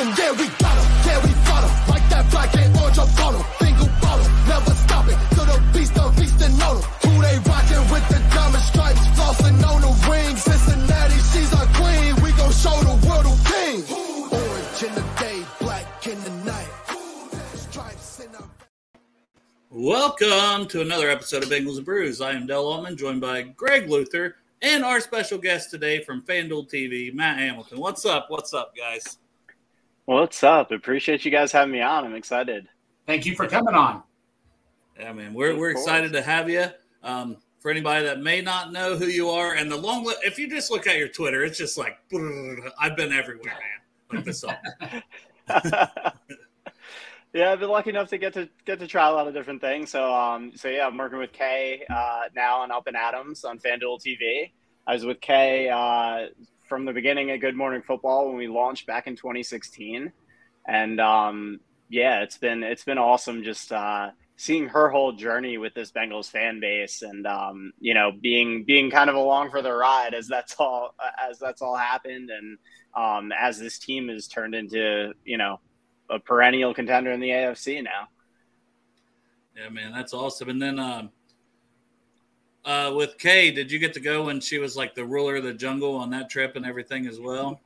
'Em. Yeah, we got 'em. Yeah, we fought 'em. Like that black and orange up on 'em. Single bottle, never stop it. To the beast, the beast and know 'em. Who they rockin' with the diamond stripes, flossing on the ring. Cincinnati, she's our queen. We gon' show the world who king. Orange in the day, black in the night. Stripes in our Welcome to another episode of Bengals and Brews. I am Del Allman, joined by Greg Luther and our special guest today from FanDuel TV, Matt Hamilton. What's up? What's up, guys? What's up? Appreciate you guys having me on. I'm excited. Thank you for coming on. Yeah, man, we're, Of we're course. excited to have you. Um, for anybody that may not know who you are, and the long li- if you just look at your Twitter, it's just like I've been everywhere, man. Like this song. yeah, I've been lucky enough to get to get to try a lot of different things. So, um, so yeah, I'm working with Kay uh, now on Up and Adams on FanDuel TV. I was with Kay uh, from the beginning at Good Morning Football when we launched back in 2016, and um, yeah, it's been it's been awesome just uh, seeing her whole journey with this Bengals fan base, and um, you know, being being kind of along for the ride as that's all as that's all happened, and um, as this team has turned into you know a perennial contender in the AFC now. Yeah, man, that's awesome. And then um, uh, with Kay, did you get to go when she was like the ruler of the jungle on that trip and everything as well?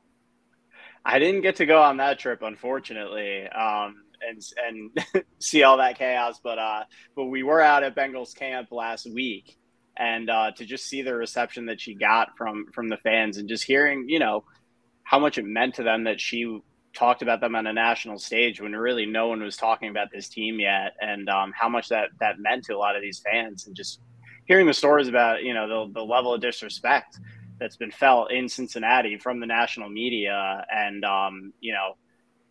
I didn't get to go on that trip, unfortunately, um, and and see all that chaos. But uh, but we were out at Bengals camp last week, and uh, to just see the reception that she got from from the fans, and just hearing you know how much it meant to them that she talked about them on a national stage when really no one was talking about this team yet, and um, how much that that meant to a lot of these fans, and just hearing the stories about you know the the level of disrespect that's been felt in Cincinnati from the national media, and um, you know,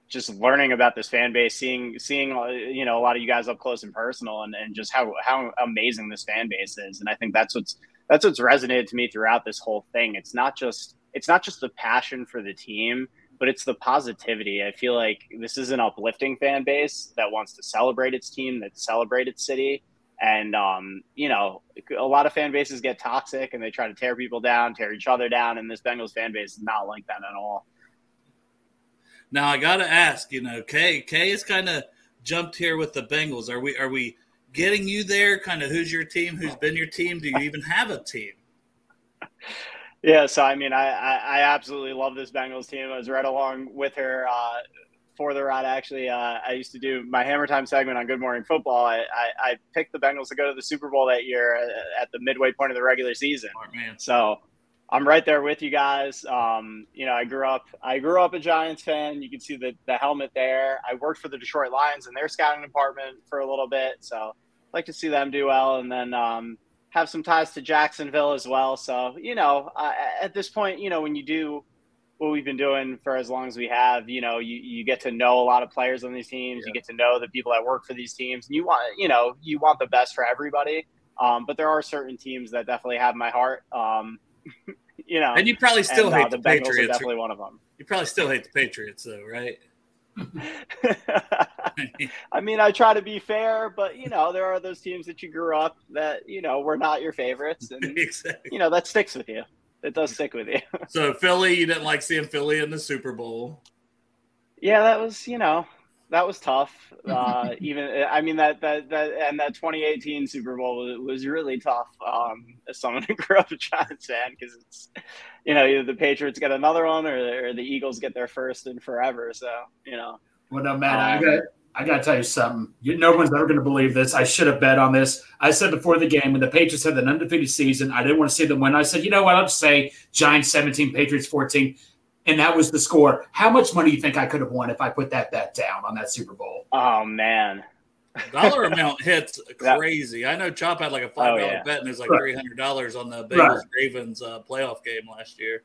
just learning about this fan base, seeing seeing uh, you know a lot of you guys up close and personal, and, and just how how amazing this fan base is, and I think that's what's that's what's resonated to me throughout this whole thing. It's not just it's not just the passion for the team, but it's the positivity. I feel like this is an uplifting fan base that wants to celebrate its team, that celebrate its city. And um, you know, a lot of fan bases get toxic and they try to tear people down, tear each other down, and this Bengals fan base is not like that at all. Now I got to ask, you know, Kay, Kay has kind of jumped here with the Bengals. Are we are we getting you there? Kind of who's your team? Who's been your team? Do you even have a team? Yeah, so I mean, I, I, I absolutely love this Bengals team. I was right along with her uh, for the ride. Actually, uh, I used to do my Hammer Time segment on Good Morning Football. I, I, I picked the Bengals to go to the Super Bowl that year at the midway point of the regular season. So I'm right there with you guys. Um, you know, I grew up I grew up a Giants fan. You can see the the helmet there. I worked for the Detroit Lions in their scouting department for a little bit, so i like to see them do well. And then um, have some ties to Jacksonville as well. So you know, uh, at this point, you know, when you do what we've been doing for as long as we have, you know, you, you get to know a lot of players on these teams. You get to know the people that work for these teams. And you want, you know, you want the best for everybody. Um, but there are certain teams that definitely have my heart. Um, you know, And you probably still and, uh, hate the the, Bengals are Patriots. definitely one of them. You probably still hate the Patriots, though, right? I mean, I try to be fair, but you know, there are those teams that you grew up that you know were not your favorites, and exactly. you know that sticks with you. It does stick with you. So Philly, you didn't like seeing Philly in the Super Bowl. yeah, that was you know that was tough. Uh, even I mean that that that and that 2018 Super Bowl was, was really tough. Um, as someone who grew up a Giants fan, because it's you know either the Patriots get another one or, or the Eagles get their first in forever. So you know. Well, no, Matt, I Um, got I got to tell you something. You, no one's ever going to believe this. I should have bet on this. I said before the game when the Patriots had an undefeated season, I didn't want to see them win. I said, you know what? I'll just say Giants 17, Patriots 14. And that was the score. How much money do you think I could have won if I put that bet down on that Super Bowl? Oh, man. Dollar amount hits crazy. I know Chop had like a five dollar oh, yeah. bet, and there's like three hundred dollars on the Bengals right. Ravens uh, playoff game last year.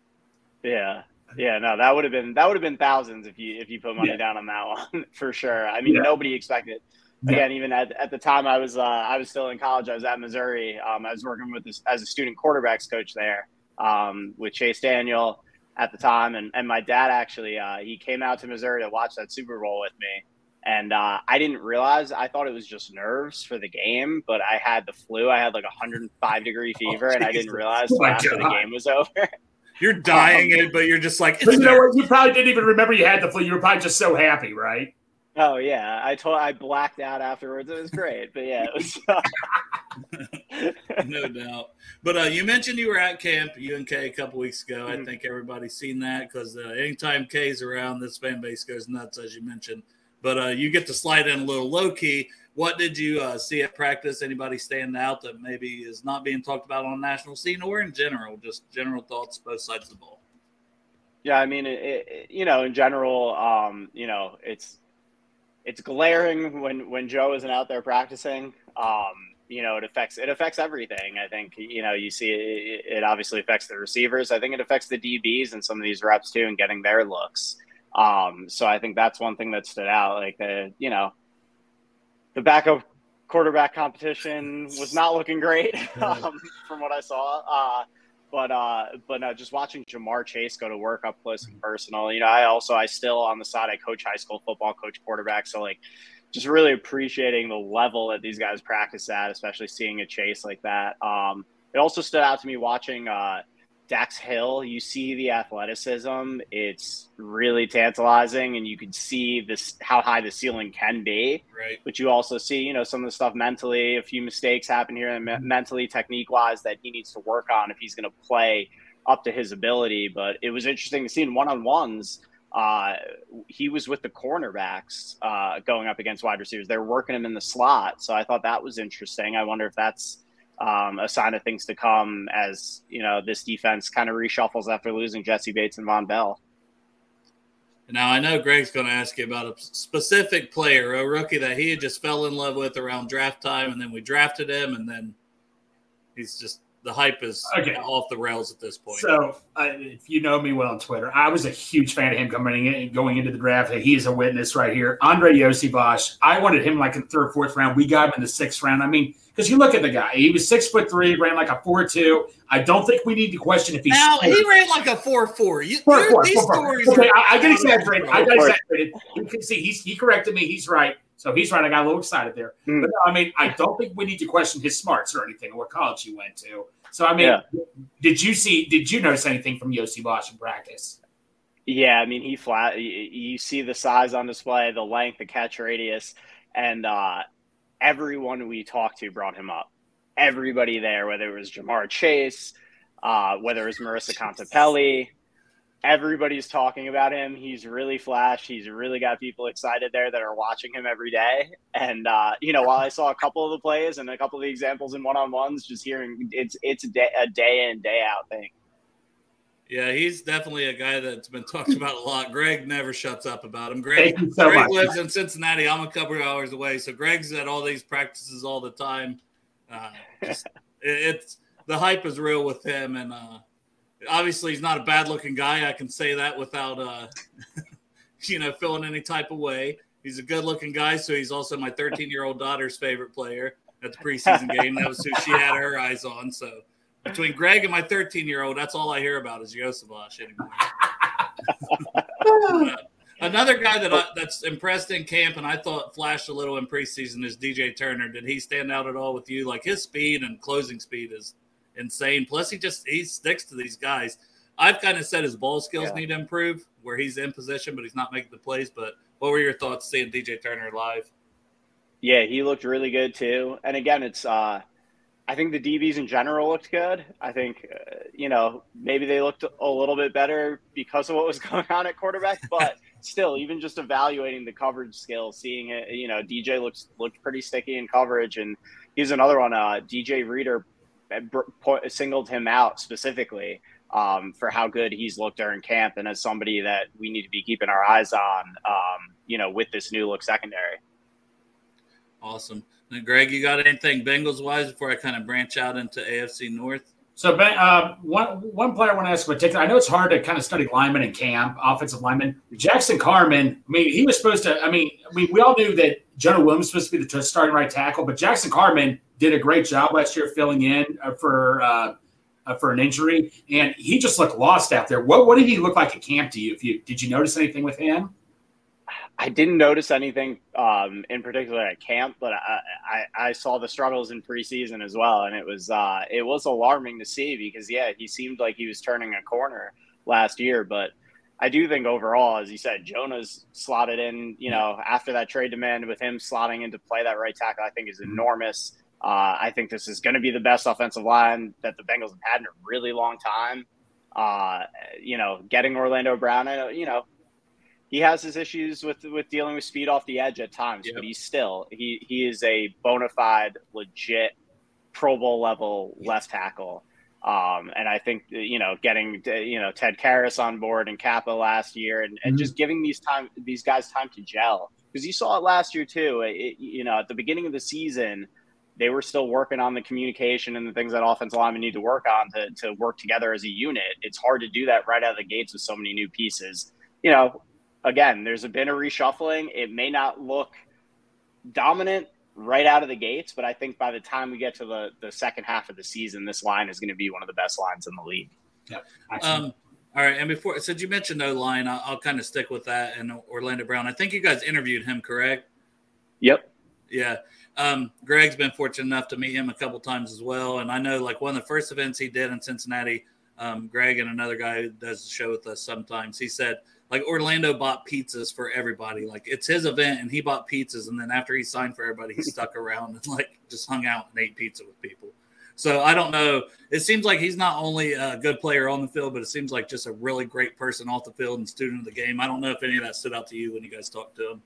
Yeah, yeah, no, that would have been that would have been thousands if you if you put money yeah. down on that one for sure. I mean, yeah. nobody expected. Again, even at, at the time I was uh, I was still in college. I was at Missouri. Um, I was working with this as a student quarterbacks coach there um, with Chase Daniel at the time, and, and my dad actually uh, he came out to Missouri to watch that Super Bowl with me, and uh, I didn't realize I thought it was just nerves for the game, but I had the flu. I had like a 105 degree oh, fever, oh, and I didn't realize oh, after God. the game was over. You're dying, um, but you're just like. you know what? You probably didn't even remember you had the flu. You were probably just so happy, right? Oh yeah, I told I blacked out afterwards. It was great, but yeah, it was. no doubt. But uh, you mentioned you were at camp UNK a couple weeks ago. Mm-hmm. I think everybody's seen that because uh, anytime Kay's around, this fan base goes nuts, as you mentioned. But uh, you get to slide in a little low key. What did you uh, see at practice? Anybody stand out that maybe is not being talked about on the national scene or in general? Just general thoughts, both sides of the ball. Yeah, I mean, it, it, you know, in general, um, you know, it's it's glaring when when Joe isn't out there practicing. Um, you know, it affects it affects everything. I think you know you see it, it, obviously affects the receivers. I think it affects the DBs and some of these reps too, and getting their looks. Um, so I think that's one thing that stood out. Like the you know the backup quarterback competition was not looking great um, from what I saw. Uh, but uh, but no, just watching Ja'Marr Chase go to work up close and personal. You know, I also I still on the side I coach high school football, coach quarterback, so like just really appreciating the level that these guys practice at, especially seeing a chase like that. Um, it also stood out to me watching uh, Dax Hill, you see the athleticism. It's really tantalizing, and you can see this how high the ceiling can be. Right. But you also see, you know, some of the stuff mentally. A few mistakes happen here, and mm-hmm. mentally, technique wise, that he needs to work on if he's going to play up to his ability. But it was interesting to see in one on ones. Uh, he was with the cornerbacks uh, going up against wide receivers. They're working him in the slot, so I thought that was interesting. I wonder if that's um, a sign of things to come as you know this defense kind of reshuffles after losing Jessie Bates and Vonn Bell. Now I know Greg's going to ask you about a specific player, a rookie that he just fell in love with around draft time, and then we drafted him, and then he's just the hype is okay. off the rails at this point. So, uh, if you know me well on Twitter, I was a huge fan of him coming in, going into the draft. He is a witness right here. Andrei Iosivas, I wanted him like in the third, fourth round. We got him in the sixth round. I mean, because you look at the guy, he was six foot three, ran like a four two. I don't think we need to question if he's now he ran like a four four. You, four, four, these four, stories okay, I, I get exaggerated. I got exaggerated. You can see he's he corrected me. He's right. So he's right. I got a little excited there. Mm. But I mean, I don't think we need to question his smarts or anything, or what college he went to. So I mean, yeah. did you see? Did you notice anything from Iosivas in practice? Yeah, I mean, he flat. You see the size on display, the length, the catch radius, and uh, everyone we talked to brought him up. Everybody there, whether it was Ja'Marr Chase, uh, whether it was Marissa Contepelli, everybody's talking about him. He's really flashed. He's really got people excited there that are watching him every day. And uh, you know, while I saw a couple of the plays and a couple of the examples in one on ones, just hearing it's it's a day, a day in day out thing. Yeah, he's definitely a guy that's been talked about a lot. Greg never shuts up about him. Greg, so Greg lives in Cincinnati. I'm a couple hours away, so Greg's at all these practices all the time. Uh, just, it's the hype is real with him, and uh, obviously he's not a bad looking guy. I can say that without uh, you know feeling any type of way. He's a good looking guy, so he's also my 13 year old daughter's favorite player at the preseason game. That was who she had her eyes on. So between Greg and my 13 year old, that's all I hear about is Iosivas anymore. Another guy that I, that's impressed in camp and I thought flashed a little in preseason is DJ Turner. Did he stand out at all with you? Like his speed and closing speed is insane. Plus, he just he sticks to these guys. I've kind of said his ball skills yeah. need to improve, where he's in position but he's not making the plays. But what were your thoughts seeing DJ Turner live? Yeah, he looked really good too. And again, it's uh, I think the DBs in general looked good. I think uh, you know maybe they looked a little bit better because of what was going on at quarterback, but still, even just evaluating the coverage skill, seeing it, you know, DJ looks looked pretty sticky in coverage, and he's another one. Uh, DJ Reader singled him out specifically um, for how good he's looked during camp, and as somebody that we need to be keeping our eyes on, um, you know, with this new look secondary. Awesome. Now, Greg, you got anything Bengals wise before I kind of branch out into AFC North? So, uh, one one player I want to ask in particular. I know it's hard to kind of study linemen in camp, offensive linemen. Jackson Carman. I mean, he was supposed to. I mean, I mean, we all knew that Jonah Williams was supposed to be the starting right tackle, but Jackson Carman did a great job last year filling in uh, for uh, uh, for an injury, and he just looked lost out there. What what did he look like at camp to you? If you did you notice anything with him? I didn't notice anything um, in particular at camp, but I, I, I, saw the struggles in preseason as well, and it was uh, it was alarming to see because yeah, he seemed like he was turning a corner last year, but I do think overall, as you said, Jonah's slotted in. You know, after that trade demand with him slotting into play that right tackle, I think is mm-hmm. enormous. Uh, I think this is going to be the best offensive line that the Bengals have had in a really long time. Uh, you know, getting Orlando Brown, you know, he has his issues with with dealing with speed off the edge at times, yep. but he's still he he is a bona fide, legit Pro Bowl level left tackle. Um, and I think you know getting you know Ted Karras on board and Cappa last year, and, and mm-hmm. just giving these time these guys time to gel because you saw it last year too. It, you know at the beginning of the season, they were still working on the communication and the things that offensive linemen need to work on to, to work together as a unit. It's hard to do that right out of the gates with so many new pieces. You know, again, there's been a reshuffling. It may not look dominant right out of the gates, but I think by the time we get to the, the second half of the season, this line is going to be one of the best lines in the league. Yeah. Um, all right. And before, since you mentioned no line, I'll, I'll kind of stick with that and Orlando Brown. I think you guys interviewed him, correct? Yep. Yeah. Um, Greg's been fortunate enough to meet him a couple times as well. And I know like one of the first events he did in Cincinnati, um, Greg and another guy who does the show with us sometimes, he said – like Orlando bought pizzas for everybody. Like it's his event and he bought pizzas. And then after he signed for everybody, he stuck around and like just hung out and ate pizza with people. So I don't know. It seems like he's not only a good player on the field, but it seems like just a really great person off the field and student of the game. I don't know if any of that stood out to you when you guys talked to him.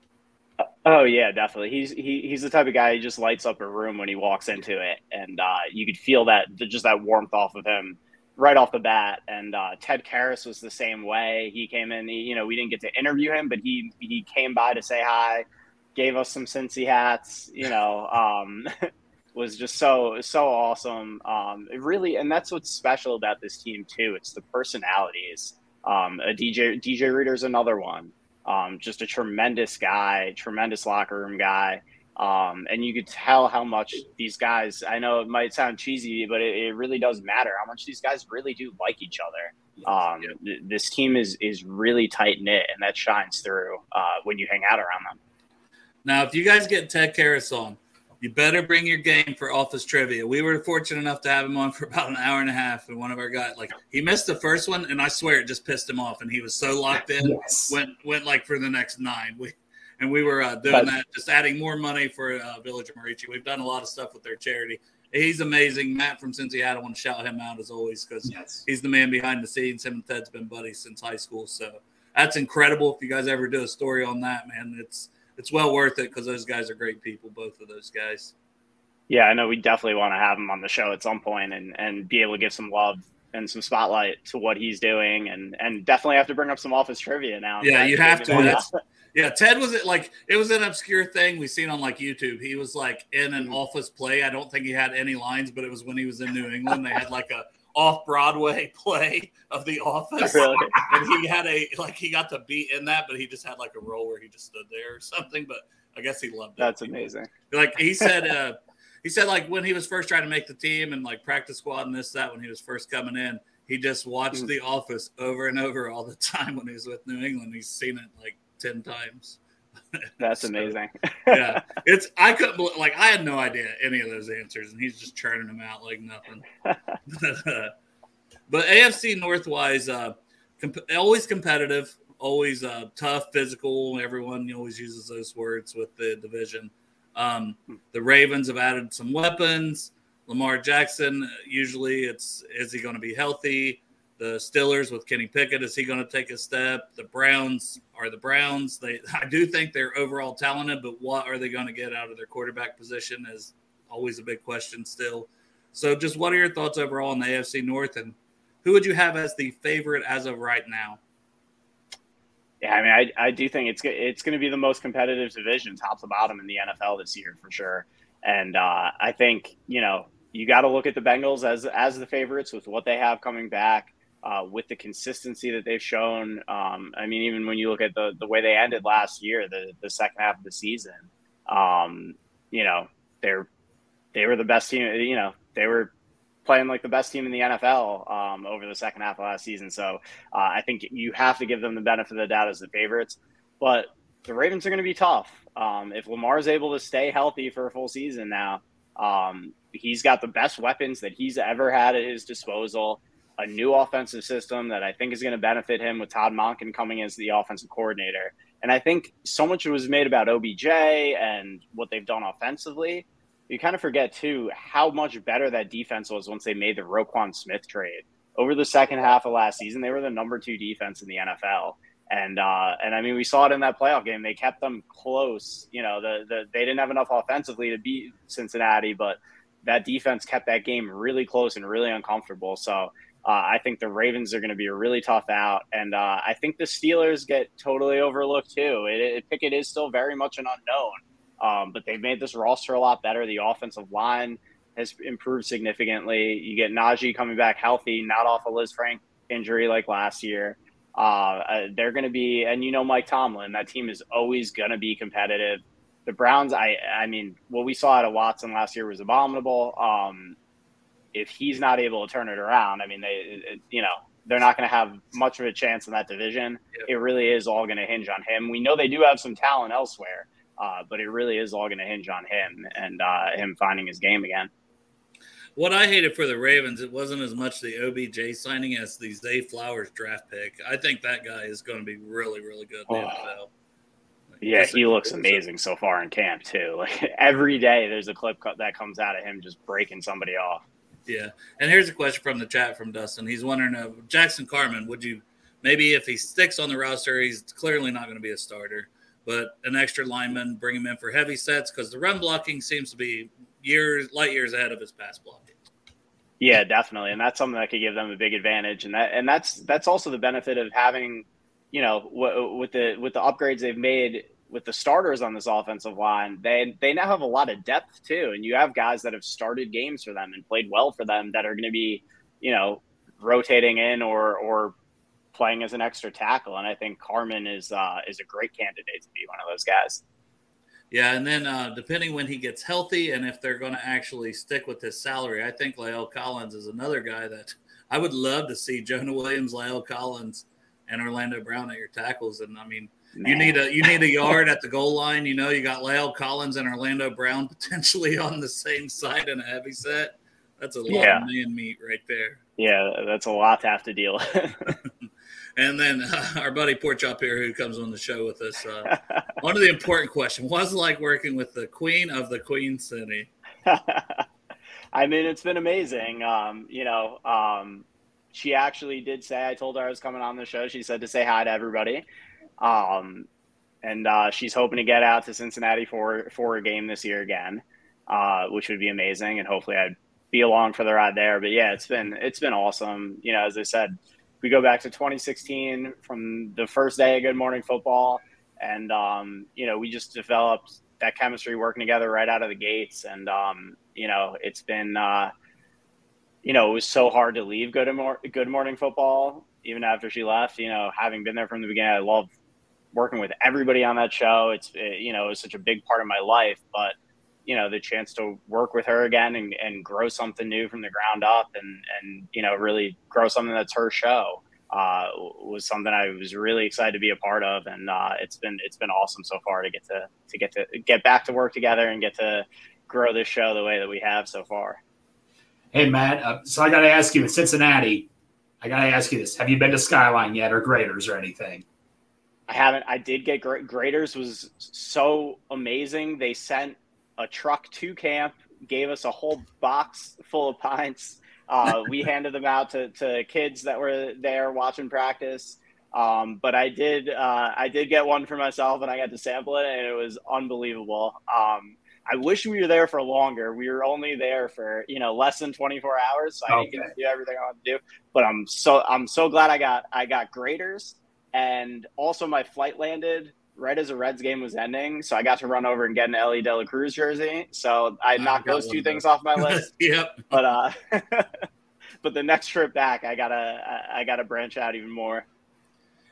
Oh yeah, definitely. He's he, he's the type of guy who just lights up a room when he walks into it, and uh, you could feel that just that warmth off of him right off the bat. And uh, Ted Karras was the same way. He came in. He, you know, we didn't get to interview him, but he he came by to say hi, gave us some Cincy hats. You know, um, was just so so awesome. Um, really, and that's what's special about this team too. It's the personalities. Um, a DJ DJ Reader's another one. Um, just a tremendous guy, tremendous locker room guy. Um, and you could tell how much these guys, I know it might sound cheesy, but it, it really does matter how much these guys really do like each other. Um, th- this team is, is really tight knit and that shines through uh, when you hang out around them. Now, if you guys get Ted Karras on, you better bring your game for office trivia. We were fortunate enough to have him on for about an hour and a half, and one of our guys, like he missed the first one, and I swear it just pissed him off, and he was so locked in, yes. went went like for the next nine. We and we were uh, doing that, just adding more money for uh, Village of Merici. We've done a lot of stuff with their charity. He's amazing. Matt from Cincinnati, I want to shout him out as always because yes. he's the man behind the scenes. Him and Ted's been buddies since high school, so that's incredible. If you guys ever do a story on that, man, it's it's well worth it because those guys are great people, both of those guys. Yeah, I know we definitely want to have him on the show at some point and and be able to give some love and some spotlight to what he's doing and and definitely have to bring up some office trivia now. Yeah, you have to. That's, yeah, Ted was it like it was an obscure thing we seen on like YouTube. He was like in an office play. I don't think he had any lines, but it was when he was in New England. They had like a off Broadway play of The Office, really? and he had a like he got to be in that, but he just had like a role where he just stood there or something. But I guess he loved it. That's amazing. Like he said, uh, he said like when he was first trying to make the team and like practice squad and this that when he was first coming in, he just watched mm. The Office over and over all the time when he was with New England. He's seen it like 10 times. That's so, amazing. yeah. It's, I couldn't believe, like, I had no idea any of those answers, and he's just churning them out like nothing. but AFC Northwise, uh, comp- always competitive, always uh, tough, physical. Everyone always uses those words with the division. Um, the Ravens have added some weapons. Lamar Jackson, usually it's is he going to be healthy? The Steelers with Kenny Pickett, is he going to take a step? The Browns are the Browns. They, I do think they're overall talented, but what are they going to get out of their quarterback position is always a big question still. So, just what are your thoughts overall on the AFC North, and who would you have as the favorite as of right now? Yeah, I mean, I, I do think it's it's going to be the most competitive division, top to bottom, in the NFL this year for sure. And uh, I think you know you got to look at the Bengals as as the favorites with what they have coming back, uh, with the consistency that they've shown. Um, I mean, even when you look at the the way they ended last year, the the second half of the season, um, you know, they're they were the best team. You know, they were playing like the best team in the NFL um, over the second half of last season. So uh, I think you have to give them the benefit of the doubt as the favorites. But the Ravens are going to be tough. Um, if Lamar is able to stay healthy for a full season now, um, he's got the best weapons that he's ever had at his disposal. A new offensive system that I think is going to benefit him with Todd Monken coming as the offensive coordinator. And I think so much was made about OBJ and what they've done offensively you kind of forget too how much better that defense was once they made the Roquan Smith trade. Over the second half of last season, they were the number two defense in the NFL. And uh, and I mean, we saw it in that playoff game. They kept them close. You know, the, the they didn't have enough offensively to beat Cincinnati, but that defense kept that game really close and really uncomfortable. So uh, I think the Ravens are going to be a really tough out, and uh, I think the Steelers get totally overlooked too. It, it, Pickett is still very much an unknown, um, but they've made this roster a lot better. The offensive line has improved significantly. You get Najee coming back healthy, not off a Lisfranc injury like last year. Uh, uh, they're going to be, and you know Mike Tomlin, that team is always going to be competitive. The Browns, I, I mean, what we saw out of Watson last year was abominable. Um, if he's not able to turn it around, I mean, they, it, you know, they're not going to have much of a chance in that division. Yep. It really is all going to hinge on him. We know they do have some talent elsewhere, uh, but it really is all going to hinge on him and uh, him finding his game again. What I hated for the Ravens, it wasn't as much the OBJ signing as the Zay Flowers draft pick. I think that guy is going to be really, really good in the oh. NFL. Yeah, he looks amazing so far in camp too. Like every day, there's a clip that comes out of him just breaking somebody off. Yeah, and here's a question from the chat from Dustin. He's wondering, uh, Jackson Carman, would you maybe if he sticks on the roster, he's clearly not going to be a starter but an extra lineman, bring him in for heavy sets because the run blocking seems to be years, light years ahead of his pass blocking. Yeah, definitely, and that's something that could give them a big advantage, and that and that's that's also the benefit of having, you know, w- with the with the upgrades they've made with the starters on this offensive line, they they now have a lot of depth too, and you have guys that have started games for them and played well for them that are going to be, you know, rotating in or or playing as an extra tackle, and I think Carman is uh, is a great candidate to be one of those guys. Yeah, and then uh, depending when he gets healthy and if they're going to actually stick with his salary, I think La'el Collins is another guy that I would love to see Jonah Williams, La'el Collins, and Orlando Brown at your tackles. And I mean, You need a you need a yard at the goal line. You know, you got La'el Collins and Orlando Brown potentially on the same side in a heavy set. That's a lot yeah. of man meat right there. Yeah, that's a lot to have to deal with. And then uh, our buddy Porchop here, who comes on the show with us, uh, one of the important questions was like working with the Queen of the Queen City. I mean, it's been amazing. Um, you know, um, she actually did say I told her I was coming on the show. She said to say hi to everybody, um, and uh, she's hoping to get out to Cincinnati for for a game this year again, uh, which would be amazing. And hopefully, I'd be along for the ride there. But yeah, it's been it's been awesome. You know, as I said we go back to 2016 from the first day of Good Morning Football, and um, you know we just developed that chemistry working together right out of the gates, and um, you know it's been uh, you know it was so hard to leave Good, Good Morning Football even after she left. You know, having been there from the beginning, I love working with everybody on that show. It's it, you know it was such a big part of my life, but you know the chance to work with her again and, and grow something new from the ground up and and you know really grow something that's her show uh, was something I was really excited to be a part of, and uh, it's been it's been awesome so far to get to to get to get back to work together and get to grow this show the way that we have so far. Hey Matt, uh, so I got to ask you in Cincinnati, I got to ask you this: Have you been to Skyline yet, or Graeter's, or anything? I haven't. I did get Graeter's was so amazing. They sent a truck to camp, gave us a whole box full of pints, Uh, we handed them out to, to kids that were there watching practice. Um, but I did uh, I did get one for myself, and I got to sample it, and it was unbelievable. Um, I wish we were there for longer. We were only there for you know less than 24 hours, so I didn't get to do everything I wanted to do. But I'm so I'm so glad I got I got graders, and also my flight landed right as the Reds game was ending, so I got to run over and get an Elly De La Cruz jersey. So I knocked those two things off my list. yep. But uh, but the next trip back, I gotta I gotta branch out even more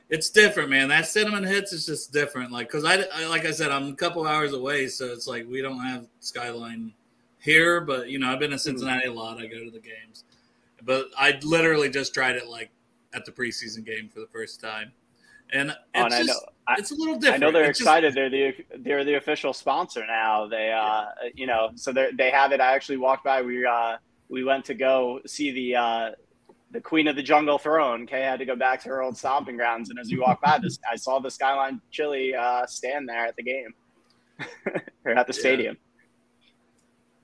it's different, man. That cinnamon hits is just different. Like, cause I, I, like I said, I'm a couple hours away, so it's like we don't have skyline here. But you know, I've been to mm-hmm. Cincinnati a lot. I go to the games, but I literally just tried it like at the preseason game for the first time, and oh, it's, oh, just, I, it's a little different. I know they're it's excited. Just, they're the they're the official sponsor now. They, uh, yeah. you know, so they they have it. I actually walked by. We uh, we went to go see the uh, the queen of the jungle throne. Kay had to go back to her old stomping grounds, and as we walked by, this I saw the Skyline Chili uh, stand there at the game or at the yeah. stadium.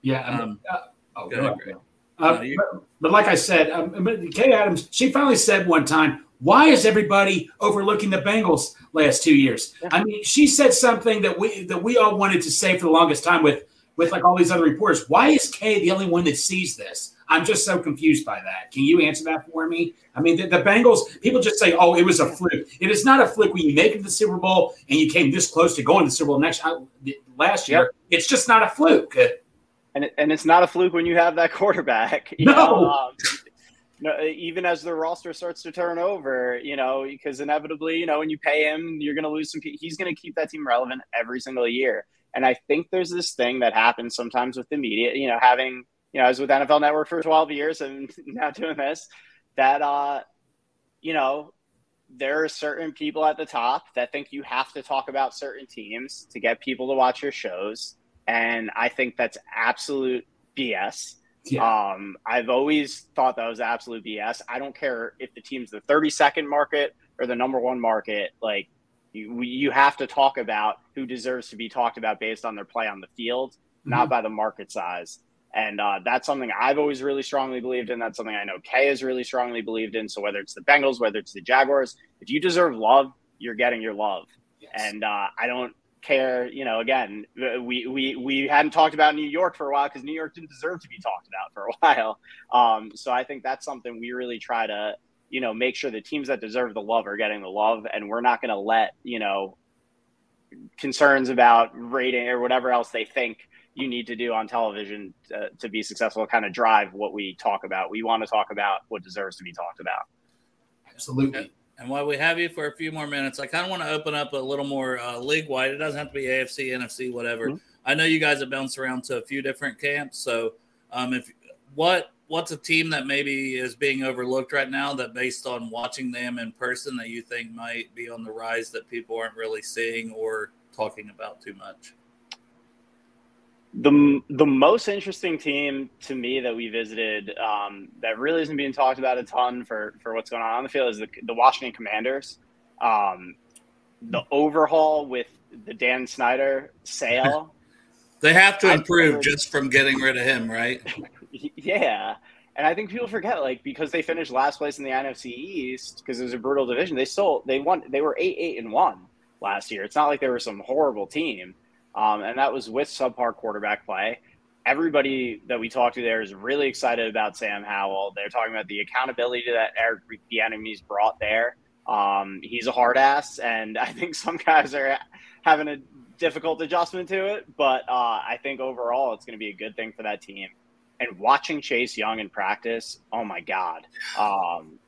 Yeah. Um, uh, oh, go ahead. Uh, but, but, like I said, um, Kay Adams, she finally said one time, "Why is everybody overlooking the Bengals last two years?" I mean, she said something that we that we all wanted to say for the longest time with with like all these other reporters. Why is Kay the only one that sees this? I'm just so confused by that. Can you answer that for me? I mean, the, the, Bengals, people just say, oh, it was a fluke. It is not a fluke when you make it to the Super Bowl and you came this close to going to the Super Bowl next uh, last year. It's just not a fluke. And, it, and it's not a fluke when you have that quarterback. no. Know, um, no, even as the roster starts to turn over, you know, because inevitably, you know, when you pay him, you're going to lose some. He's going to keep that team relevant every single year. And I think there's this thing that happens sometimes with the media, you know, having you know, I was with NFL Network for 12 years and now doing this, that, uh, you know, there are certain people at the top that think you have to talk about certain teams to get people to watch your shows. And I think that's absolute BS. Yeah. Um, I've always thought that was absolute BS. I don't care if the team's the 32nd market or the number one market. Like, you, you have to talk about who deserves to be talked about based on their play on the field, mm-hmm. not by the market size. And uh, that's something I've always really strongly believed in. That's something I know Kay has really strongly believed in. So whether it's the Bengals, whether it's the Jaguars, if you deserve love, you're getting your love. Yes. And uh, I don't care. You know, again, we we we hadn't talked about New York for a while because New York didn't deserve to be talked about for a while. Um, so I think that's something we really try to you know make sure the teams that deserve the love are getting the love, and we're not going to let you know concerns about rating or whatever else they think you need to do on television to, to be successful kind of drive what we talk about. We want to talk about what deserves to be talked about. Absolutely. And while we have you for a few more minutes, I kind of want to open up a little more uh, league wide. It doesn't have to be AFC, NFC, whatever. Mm-hmm. I know you guys have bounced around to a few different camps. So, um, if what what's a team that maybe is being overlooked right now that based on watching them in person that you think might be on the rise that people aren't really seeing or talking about too much? The, the most interesting team to me that we visited um, that really isn't being talked about a ton for, for what's going on on the field is the, the Washington Commanders. Um, the overhaul with the Dan Snyder sale. they have to improve just from getting rid of him, right? yeah. And I think people forget, like, because they finished last place in the NFC East because it was a brutal division. They still they won. They were eight eight and one last year. It's not like they were some horrible team. Um, and that was with subpar quarterback play. Everybody that we talked to there is really excited about Sam Howell. They're talking about the accountability that Eric Bieniemy's brought there. Um, he's a hard ass, and I think some guys are having a difficult adjustment to it. But uh, I think overall, it's going to be a good thing for that team. And watching Chase Young in practice, oh my god, um,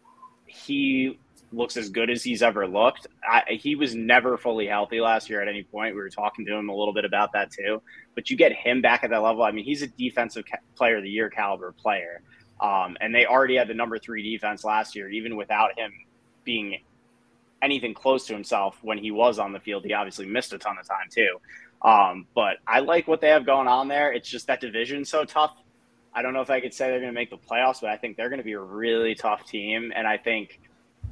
he looks as good as he's ever looked. I, he was never fully healthy last year at any point. We were talking to him a little bit about that too. But you get him back at that level. I mean, he's a defensive ca- player of the year caliber player. Um, and they already had the number three defense last year, even without him being anything close to himself when he was on the field. He obviously missed a ton of time too. Um, but I like what they have going on there. It's just that division so tough. I don't know if I could say they're going to make the playoffs, but I think they're going to be a really tough team. And I think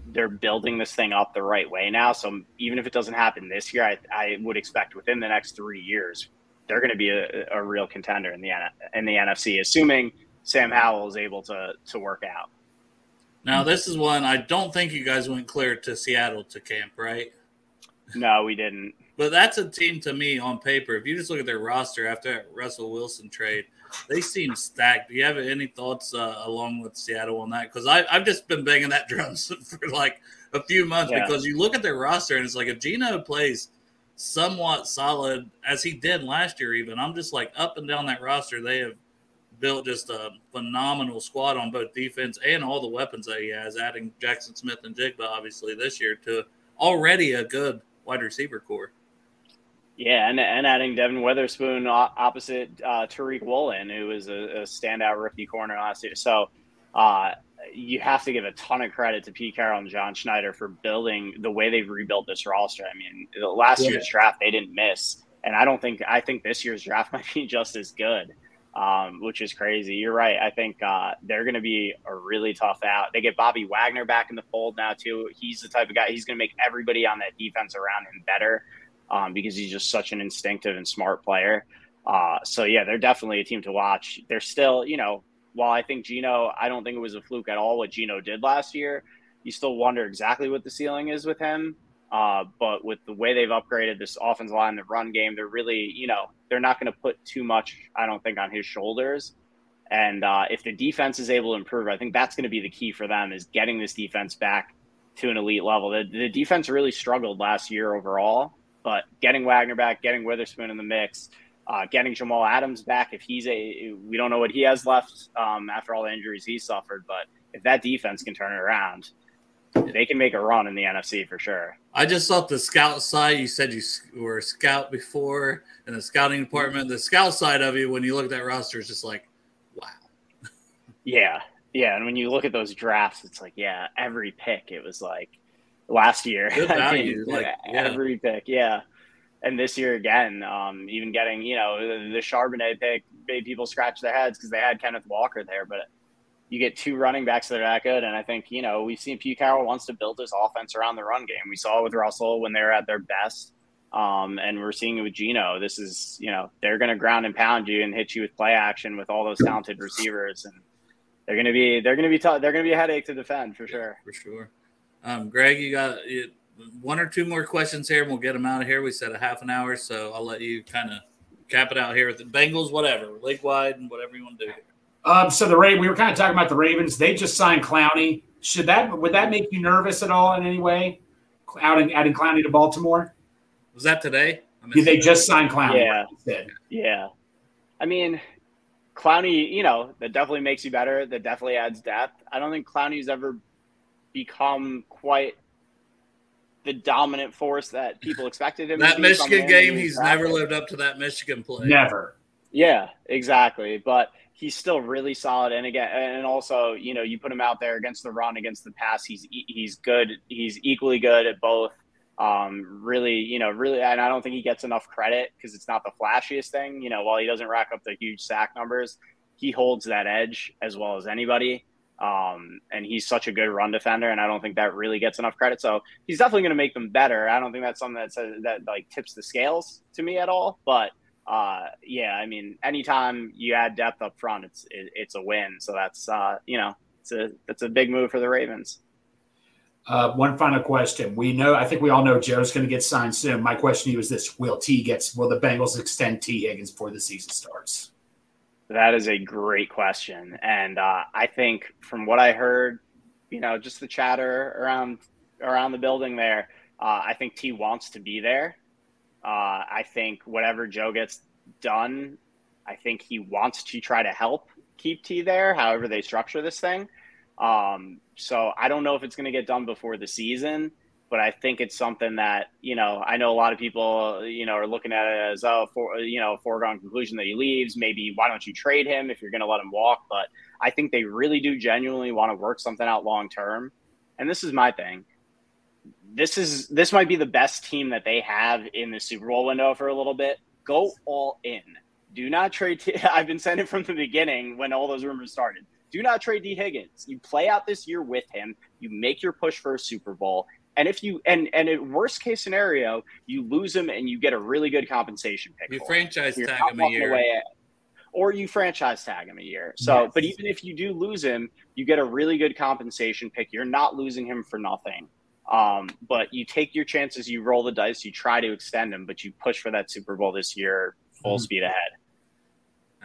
they're building this thing up the right way now. So even if it doesn't happen this year, I, I would expect within the next three years they're going to be a, a real contender in the in the NFC, assuming Sam Howell is able to to work out. Now, this is one I don't think you guys went clear to Seattle to camp, right? No, we didn't. But that's a team to me on paper. If you just look at their roster after that Russell Wilson trade, they seem stacked. Do you have any thoughts uh, along with Seattle on that? Because I've just been banging that drum for like a few months yeah. because you look at their roster and it's like if Geno plays somewhat solid as he did last year, even I'm just like up and down that roster. They have built just a phenomenal squad on both defense and all the weapons that he has, adding Jaxon Smith-Njigba obviously this year to already a good wide receiver core. Yeah, and, and adding Devon Witherspoon opposite uh, Tariq Woolen, who was a, a, standout rookie corner last year. So uh, you have to give a ton of credit to Pete Carroll and John Schneider for building the way they've rebuilt this roster. I mean, last yeah. year's draft they didn't miss, and I don't think I think this year's draft might be just as good, um, which is crazy. You're right. I think uh, they're going to be a really tough out. They get Bobby Wagner back in the fold now too. He's the type of guy. He's going to make everybody on that defense around him better um, because he's just such an instinctive and smart player. Uh, so yeah, they're definitely a team to watch. They're still, you know, while I think Geno, I don't think it was a fluke at all what Geno did last year. You still wonder exactly what the ceiling is with him. Uh, but with the way they've upgraded this offense line, the run game, they're really, you know, they're not going to put too much, I don't think, on his shoulders. And uh, if the defense is able to improve, I think that's going to be the key for them is getting this defense back to an elite level. The, the defense really struggled last year overall. But getting Wagner back, getting Witherspoon in the mix, uh, getting Jamal Adams back, if he's a, we don't know what he has left um, after all the injuries he suffered, but if that defense can turn it around, they can make a run in the NFC for sure. I just thought the scout side, you said you were a scout before in the scouting department. The scout side of you, when you look at that roster, is just like, wow. yeah. Yeah. And when you look at those drafts, it's like, yeah, every pick, it was like, last year. Good value, like yeah. every pick, yeah. And this year again, um, even getting you know the, the Charbonnet pick made people scratch their heads because they had Kenneth Walker there, but you get two running backs that are that good, and I think you know we've seen Pete Carroll wants to build his offense around the run game. We saw it with Russell when they were at their best. Um, and we're seeing it with Geno. This is, you know, they're going to ground and pound you and hit you with play action with all those talented receivers, and they're going to be, they're going to be, t- they're going to be a headache to defend for sure. For sure. Um, Greg, you got one or two more questions here, and we'll get them out of here. We said a half an hour, so I'll let you kind of cap it out here with the Bengals, whatever, league wide, and whatever you want to do. Um, so the Ravens, we were kind of talking about the Ravens. They just signed Clowney. Should that would that make you nervous at all in any way? Adding adding Clowney to Baltimore. Was that today? Yeah, they just signed Clowney. Yeah, yeah. I mean, Clowney, you know, that definitely makes you better. That definitely adds depth. I don't think Clowney's ever become quite the dominant force that people expected him. that Michigan game, he's never lived up to that Michigan play. Never. Yeah, exactly. But he's still really solid. And again, and also, you know, you put him out there against the run, against the pass. He's he's good. He's equally good at both. Um, really, you know, really, and I don't think he gets enough credit because it's not the flashiest thing. You know, while he doesn't rack up the huge sack numbers, he holds that edge as well as anybody. Um, and he's such a good run defender, and I don't think that really gets enough credit. So he's definitely going to make them better. I don't think that's something that says that like tips the scales to me at all. But uh, yeah, I mean, anytime you add depth up front, it's it, it's a win. So that's uh, you know, it's a that's a big move for the Ravens. Uh, one final question. We know, I think we all know Joe's going to get signed soon. My question to you is this: Will T gets? Will the Bengals extend Tee Higgins before the season starts? That is a great question, and uh, I think from what I heard, you know, just the chatter around around the building there, uh, I think T wants to be there. Uh, I think whatever Joe gets done, I think he wants to try to help keep T there. However, they structure this thing. Um, so I don't know if it's going to get done before the season but I think it's something that you know I know a lot of people you know are looking at it as oh for you know foregone conclusion that he leaves. Maybe why don't you trade him if you're going to let him walk? But I think they really do genuinely want to work something out long term. And this is my thing. This is this might be the best team that they have in the Super Bowl window for a little bit. Go all in. Do not trade. T- I've been saying it from the beginning when all those rumors started. Do not trade Tee Higgins. You play out this year with him. You make your push for a Super Bowl, and if you and and in worst case scenario, you lose him and you get a really good compensation pick. You franchise tag him a year. or you franchise tag him a year. So, yes. but even if you do lose him, you get a really good compensation pick. You're not losing him for nothing. Um, but you take your chances, you roll the dice, you try to extend him, but you push for that Super Bowl this year, full mm-hmm. speed ahead.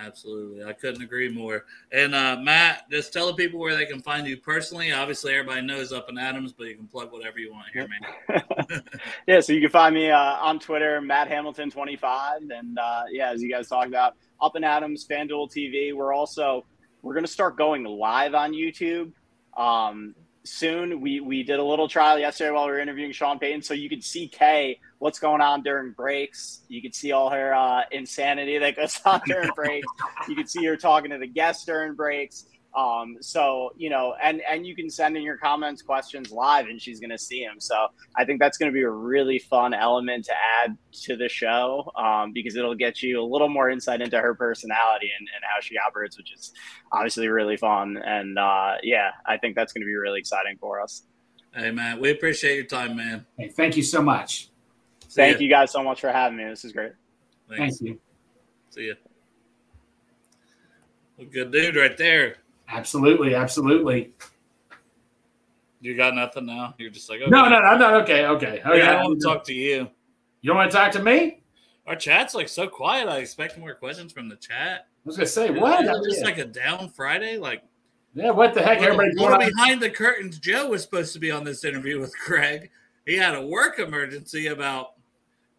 Absolutely. I couldn't agree more. And uh, Matt, just tell the people where they can find you personally. Obviously, everybody knows Up and Adams, but you can plug whatever you want here, man. yeah, so you can find me uh, on Twitter, Matt Hamilton25. And uh, yeah, as you guys talked about, Up and Adams, FanDuel TV. We're also we're going to start going live on YouTube. Um, soon. We we did a little trial yesterday while we were interviewing Sean Payton, so you could see Kay what's going on during breaks. You could see all her uh, insanity that goes on during breaks. You could see her talking to the guests during breaks. Um, so you know, and and you can send in your comments, questions live, and she's going to see them. So I think that's going to be a really fun element to add to the show um, because it'll get you a little more insight into her personality and, and how she operates, which is obviously really fun. And uh, yeah, I think that's going to be really exciting for us. Hey man, we appreciate your time, man. Hey, thank you so much. See thank ya. you guys so much for having me. This is great. Thanks. Thank you. See you. Good dude right there. Absolutely, absolutely. You got nothing now. You're just like okay. no, no, no, no. Okay, okay. okay. I want to talk to you. You don't want to talk to me? Our chat's like so quiet. I expect more questions from the chat. I was gonna say what? Is just like a down Friday, like. Yeah, what the heck? Everybody going behind the curtains. Joe was supposed to be on this interview with Craig. He had a work emergency about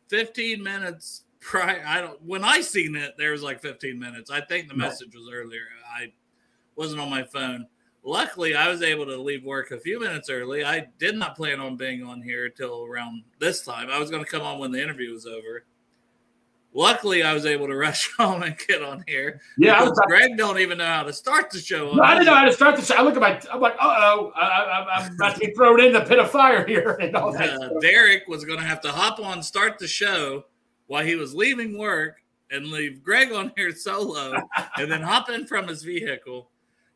15 minutes prior. I don't. When I seen it, there was like 15 minutes. I think the message was earlier. I wasn't on my phone. Luckily, I was able to leave work a few minutes early. I did not plan on being on here till around this time. I was going to come on when the interview was over. Luckily, I was able to rush home and get on here. Yeah, Greg don't even know how to start the show. No, I didn't know how to start the show. I look at my, I'm like, uh oh, I'm about to be thrown in the pit of fire here. And all that uh, Derek was going to have to hop on, start the show while he was leaving work, and leave Greg on here solo, and then hop in from his vehicle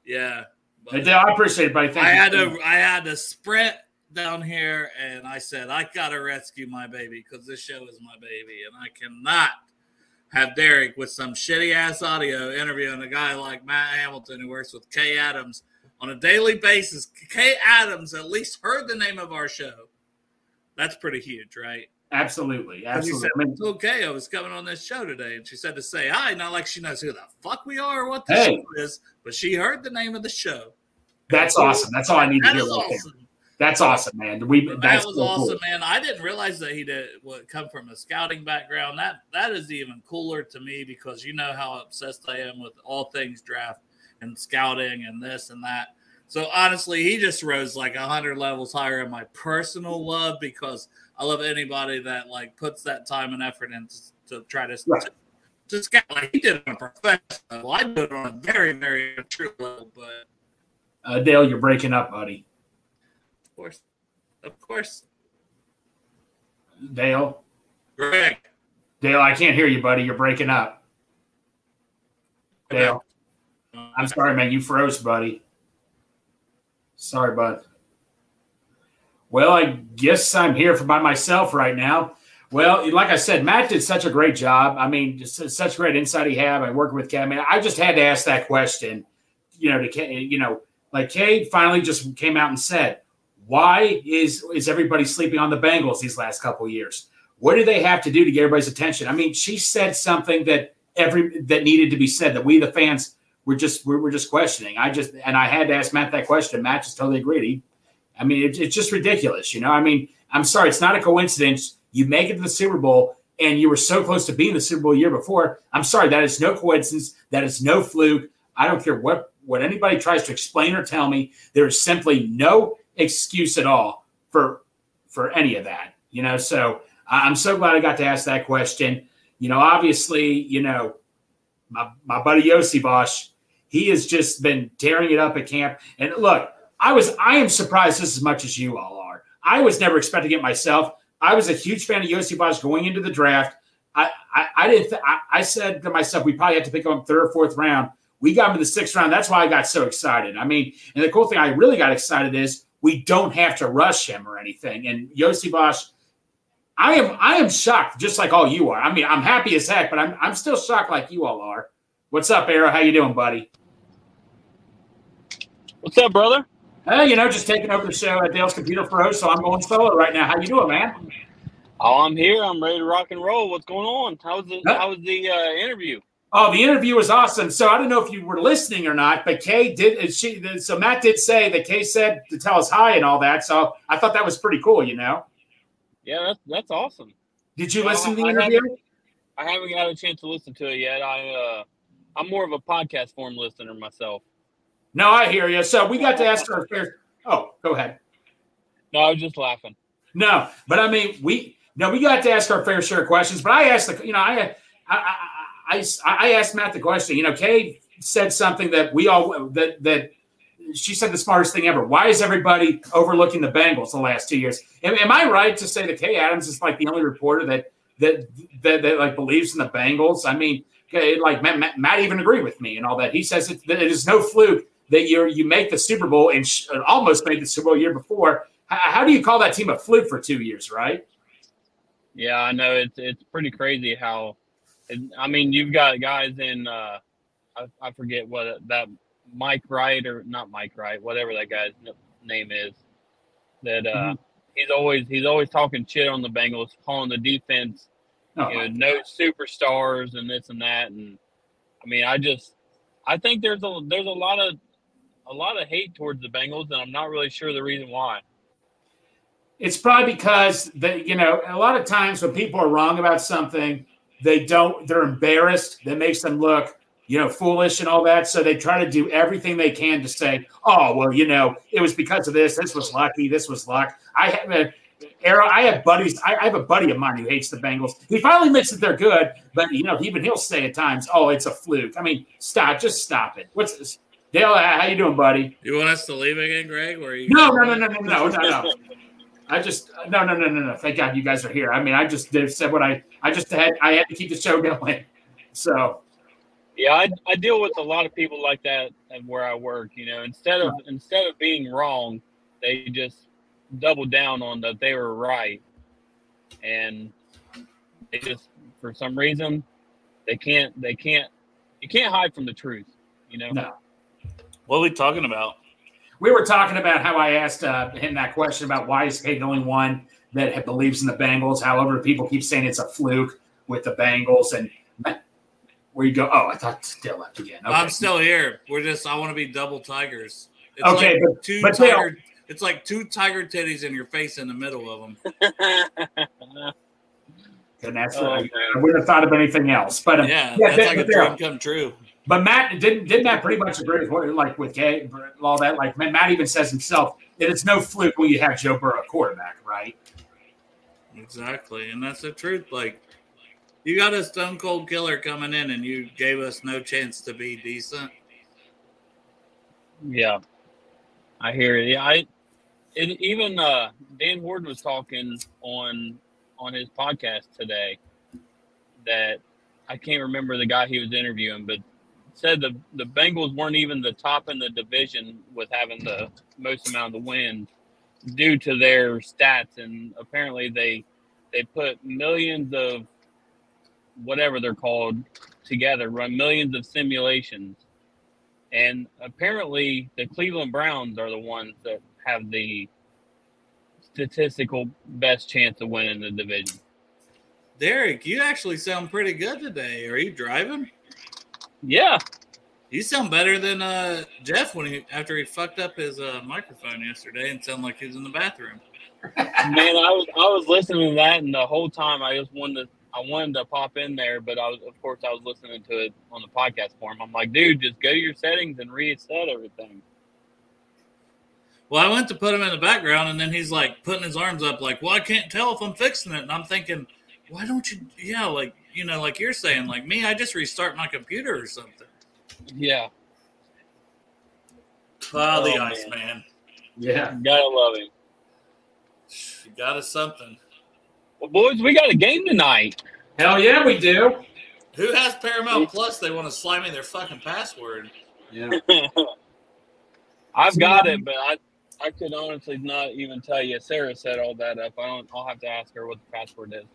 yeah. But I appreciate it, buddy. Thank I you. had to I had to sprint down here and I said, I gotta rescue my baby because this show is my baby, and I cannot have Derek with some shitty ass audio interviewing a guy like Matt Hamilton who works with Kay Adams on a daily basis. Kay Adams at least heard the name of our show. That's pretty huge, right? Absolutely, absolutely. Said, it's okay. I was coming on this show today, and she said to say hi, not like she knows who the fuck we are or what the hey. show is, but she heard the name of the show. That's awesome. That's all I need to hear. Right awesome. There. That's awesome, man. We that was awesome, cool. man. I didn't realize that he did would come from a scouting background. That that is even cooler to me because you know how obsessed I am with all things draft and scouting and this and that. So honestly, he just rose like a hundred levels higher in my personal love because I love anybody that like puts that time and effort in to, try to, right. to, to scout. Like he did on a professional level. I did it on a very, very true level. But uh, Dale, you're breaking up, buddy. Of course, of course. Dale. Greg. Dale, I can't hear you, buddy. You're breaking up. Dale. I'm sorry, man. You froze, buddy. Sorry, bud. Well, I guess I'm here for by myself right now. Well, like I said, Matt did such a great job. I mean, just such great insight he had. I worked with Kay. I mean, I just had to ask that question. You know, to you know, like Kay finally just came out and said, "Why is is everybody sleeping on the Bengals these last couple years? What do they have to do to get everybody's attention?" I mean, she said something that every that needed to be said that we the fans were just we're, we're just questioning. I just and I had to ask Matt that question. Matt just totally agreed. He I mean, it, it's just ridiculous. You know, I mean, I'm sorry, it's not a coincidence. You make it to the Super Bowl and you were so close to being the Super Bowl year before. I'm sorry, that is no coincidence. That is no fluke. I don't care what what anybody tries to explain or tell me. There is simply no excuse at all for for any of that. You know, so I'm so glad I got to ask that question. You know, obviously, you know, my, my buddy Iosivas, he has just been tearing it up at camp. And look, I was I am surprised just as much as you all are. I was never expecting it myself. I was a huge fan of Iosivas going into the draft. I I, I didn't. Th- I, I, said to myself, we probably had to pick him up third or fourth round. We got him in the sixth round. That's why I got so excited. I mean, and the cool thing I really got excited is we don't have to rush him or anything. And Iosivas, I am I am shocked, just like all you are. I mean, I'm happy as heck, but I'm I'm still shocked like you all are. What's up, Arrow? How you doing, buddy? What's up, brother? Hey, you know, just taking over the show at Dale's Computer Pro, so I'm going solo right now. How you doing, man? Oh, I'm here. I'm ready to rock and roll. What's going on? How was the How was the uh, interview? Oh, the interview was awesome. So I don't know if you were listening or not, but Kay did. She so Matt did say that Kay said to tell us hi and all that. So I thought that was pretty cool. You know. Yeah, that's that's awesome. Did you listen to the I interview? Haven't, I haven't got a chance to listen to it yet. I uh, I'm more of a podcast form listener myself. No, I hear you. So we got to ask our fair. Oh, go ahead. No, I was just laughing. No, but I mean, we no, we got to ask our fair share of questions. But I asked the, you know, I, I, I, I asked Matt the question. You know, Kay said something that we all that that she said the smartest thing ever. Why is everybody overlooking the Bengals the last two years? Am, am I right to say that Kay Adams is like the only reporter that that that, that like believes in the Bengals? I mean, like Matt, Matt, Matt even agreed with me and all that. He says it, that it is no fluke that you you make the Super Bowl and sh- almost made the Super Bowl year before. How, how do you call that team a fluke for two years, right? Yeah, I know it's it's pretty crazy how. It, I mean, you've got guys in. Uh, I, I forget what that Mike Wright or not Mike Wright, whatever that guy's name is. That uh, mm-hmm. he's always he's always talking shit on the Bengals, calling the defense, oh, you know, no superstars and this and that. And I mean, I just I think there's a there's a lot of a lot of hate towards the Bengals, and I'm not really sure the reason why. It's probably because that you know a lot of times when people are wrong about something, they don't they're embarrassed. That makes them look you know foolish and all that. So they try to do everything they can to say, oh well, you know it was because of this. This was lucky. This was luck. I have uh, a Arrow, I have buddies. I, I, have a buddy of mine who hates the Bengals. He finally admits that they're good, but you know, even he'll say at times, "Oh, it's a fluke." I mean, stop, just stop it. What's this? Dale, how you doing, buddy? You want us to leave again, Greg? Or you? No, no, no, no, no, no, no, no. I just uh, no, no, no, no, no. Thank God you guys are here. I mean, I just did said what I I just had. I had to keep the show going. So. Yeah, I, I deal with a lot of people like that at where I work. You know, instead of instead of being wrong, they just double down on that they were right, and they just for some reason they can't they can't you can't hide from the truth. You know. No. What are we talking about? We were talking about how I asked uh, him that question about why is Kate the only one that believes in the Bengals. However, people keep saying it's a fluke with the Bengals and where you go. Oh, I thought still left again. Okay. I'm still here. We're just I want to be double tigers. It's okay, like but, two but tiger, it's like two tiger titties in your face in the middle of them. and that's oh, I, I wouldn't have thought of anything else. But um, yeah, yeah, that's like a dream come true. But Matt didn't didn't Matt pretty much agree with what like with Kay all that. Like Matt even says himself that it's no fluke when you have Joe Burrow quarterback, right? Exactly, and that's the truth. Like you got a stone cold killer coming in, and you gave us no chance to be decent. Yeah, I hear it. Yeah, I it, even uh, Dan Hoard was talking on on his podcast today that I can't remember the guy he was interviewing, but said the the Bengals weren't even the top in the division with having the most amount of the wins due to their stats, and apparently they they put millions of whatever they're called together, run millions of simulations, and apparently the Cleveland Browns are the ones that have the statistical best chance of winning the division. Derek, you actually sound pretty good today. Are you driving? Yeah. You sound better than uh, Jeff when he after he fucked up his uh, microphone yesterday and sounded like he was in the bathroom. Man, I was I was listening to that and the whole time I just wanted to I wanted to pop in there, but I was of course I was listening to it on the podcast form. I'm like, dude, just go to your settings and reset everything. Well, I went to put him in the background, and then he's like putting his arms up, like, "Well, I can't tell if I'm fixing it." And I'm thinking, why don't you? Yeah, like you know, like you're saying, like me, I just restart my computer or something. Yeah. Oh, the oh, ice man. man. Yeah, gotta love him. You got us something. Well, boys, we got a game tonight. Hell yeah, we do. Who has Paramount Plus? They want to slide me their fucking password. Yeah. I've got it, but I I could honestly not even tell you. Sarah set all that up. I don't. I'll have to ask her what the password is.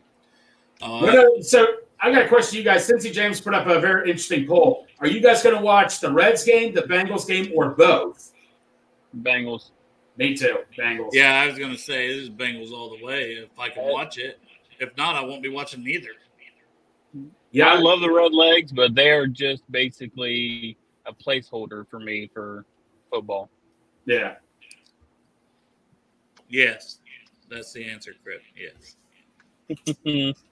Uh, so I got a question to you guys. Cincy James put up a very interesting poll. Are you guys going to watch the Reds game, the Bengals game, or both? Bengals. Me too. Bengals. Yeah, I was going to say this is Bengals all the way if I can watch it. If not, I won't be watching neither. Yeah, I love the Red Legs, but they are just basically a placeholder for me for football. Yeah. Yes, that's the answer, Chris. Yes.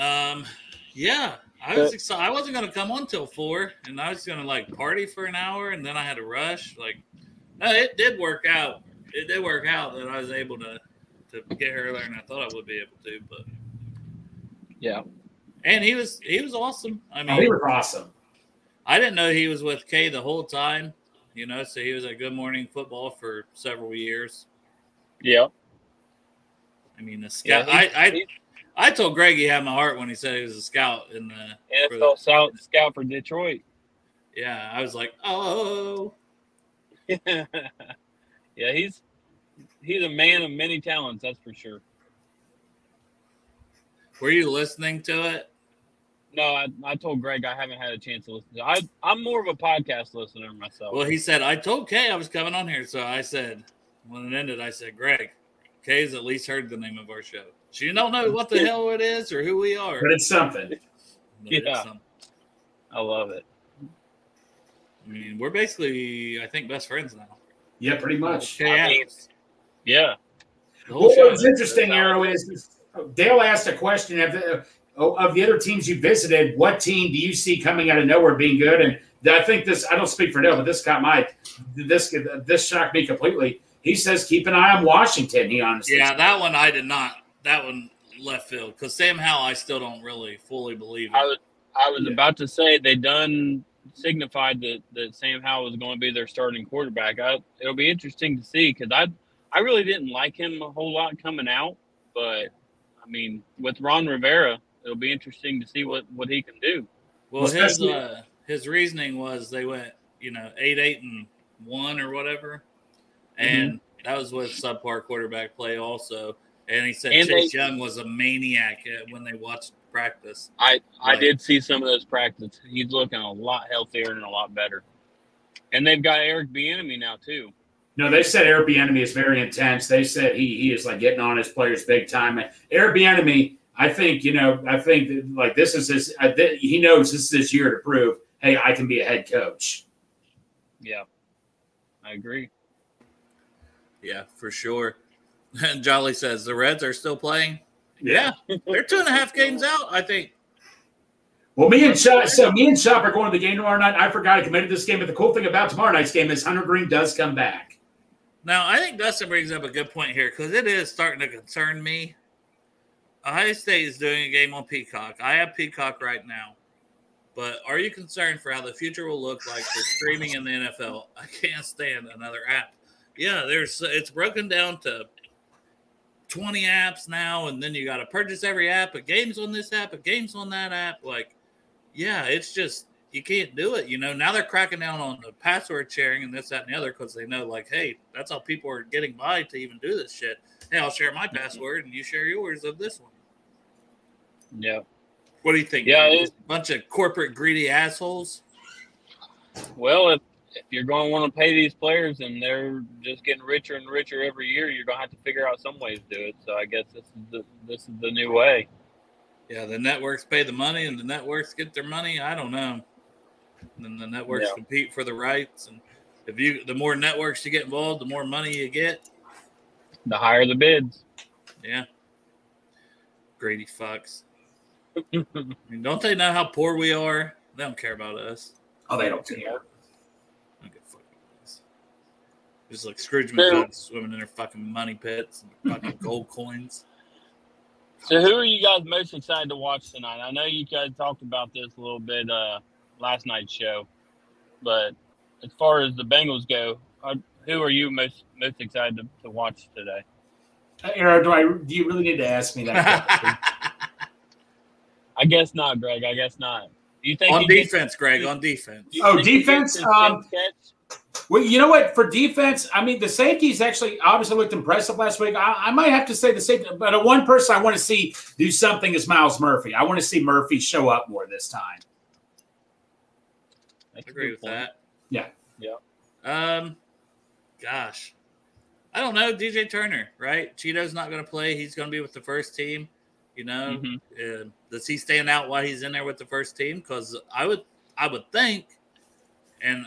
um, yeah, I was excited. I wasn't gonna come on till four, and I was gonna like party for an hour, and then I had to rush. Like, no, it did work out. It did work out that I was able to to get here earlier than I thought I would be able to. But yeah, and he was he was awesome. I mean, oh, he was awesome. I didn't know he was with Kay the whole time. You know, so he was at Good Morning Football for several years. Yeah. I mean, the scout. Yeah, I I, I told Greg he had my heart when he said he was a scout in the NFL scout, scout for Detroit. Yeah, I was like, oh. yeah, he's he's a man of many talents. That's for sure. Were you listening to it? No, I, I told Greg I haven't had a chance to listen to. I I'm more of a podcast listener myself. Well, he said I told Kay I was coming on here, so I said when it ended, I said, Greg, Kay's at least heard the name of our show. She don't know what the hell it is or who we are, but it's something. But yeah, it's something. I love it. I mean, we're basically, I think, best friends now. Yeah, pretty much. I mean, yeah. Well, what's interesting, Arrow, is Dale asked a question of the, oh, of the other teams you visited. What team do you see coming out of nowhere being good? And I think this. I don't speak for Dale, but this got my this this shocked me completely. He says keep an eye on Washington. He honestly, yeah, that one I did not. That one left field because Sam Howell, I still don't really fully believe. It. I was I was yeah. about to say they done signified that that Sam Howell was going to be their starting quarterback. I, it'll be interesting to see because I I really didn't like him a whole lot coming out, but I mean with Ron Rivera, it'll be interesting to see what what he can do. Well, his uh, his reasoning was they went you know eight eight and one or whatever, and mm-hmm. that was with subpar quarterback play also. And he said and Chase they, Young was a maniac when they watched practice. I I did see some of those practices. He's looking a lot healthier and a lot better. And they've got Eric Bieniemy now too. No, they said Eric Bieniemy is very intense. They said he he is like getting on his players big time. Eric Bieniemy, I think you know, I think that, like this is his. Uh, th- he knows this is his year to prove, hey, I can be a head coach. Yeah, I agree. Yeah, for sure. And Jolly says the Reds are still playing. Yeah, they're two and a half games out, I think. Well, me and Shop, so me and Shop are going to the game tomorrow night. I forgot I committed this game, but the cool thing about tomorrow night's game is Hunter Greene does come back. Now, I think Dustin brings up a good point here because it is starting to concern me. Ohio State is doing a game on Peacock. I have Peacock right now, but are you concerned for how the future will look like for streaming in the NFL? I can't stand another app. Yeah, there's it's broken down to 20 apps now, and then you got to purchase every app, a games on this app, a games on that app. Like, yeah, it's just you can't do it. You know, now they're cracking down on the password sharing and this, that, and the other because they know, like, hey, that's how people are getting by to even do this shit. Hey, I'll share my mm-hmm. password and you share yours of this one. Yeah. What do you think? Yeah, a bunch of corporate greedy assholes. Well, if if you're going to want to pay these players and they're just getting richer and richer every year, you're going to have to figure out some ways to do it. So I guess this is the this is the new way. Yeah, the networks pay the money and the networks get their money. I don't know. And then the networks yeah. compete for the rights, and if you the more networks you get involved, the more money you get. The higher the bids. Yeah. Greedy fucks. I mean, don't they know how poor we are? They don't care about us. Oh, they don't care. Just like Scrooge McDuck swimming in their fucking money pits and fucking gold coins. So, who are you guys most excited to watch tonight? I know you guys talked about this a little bit uh, last night's show, but as far as the Bengals go, who are you most most excited to, to watch today? Aaron, do I do you really need to ask me that? I guess not, Greg. I guess not. Do you think on defense, Greg? On defense. Oh, defense. Um, Well, you know what? For defense, I mean, the safeties actually obviously looked impressive last week. I, I might have to say the safety, but a one person I want to see do something is Myles Murphy. I want to see Murphy show up more this time. I agree with point. that. Yeah. Yeah. Um, gosh, I don't know. DJ Turner, right? Cheeto's not going to play. He's going to be with the first team. You know, mm-hmm. uh, does he stand out while he's in there with the first team? Because I would, I would think, and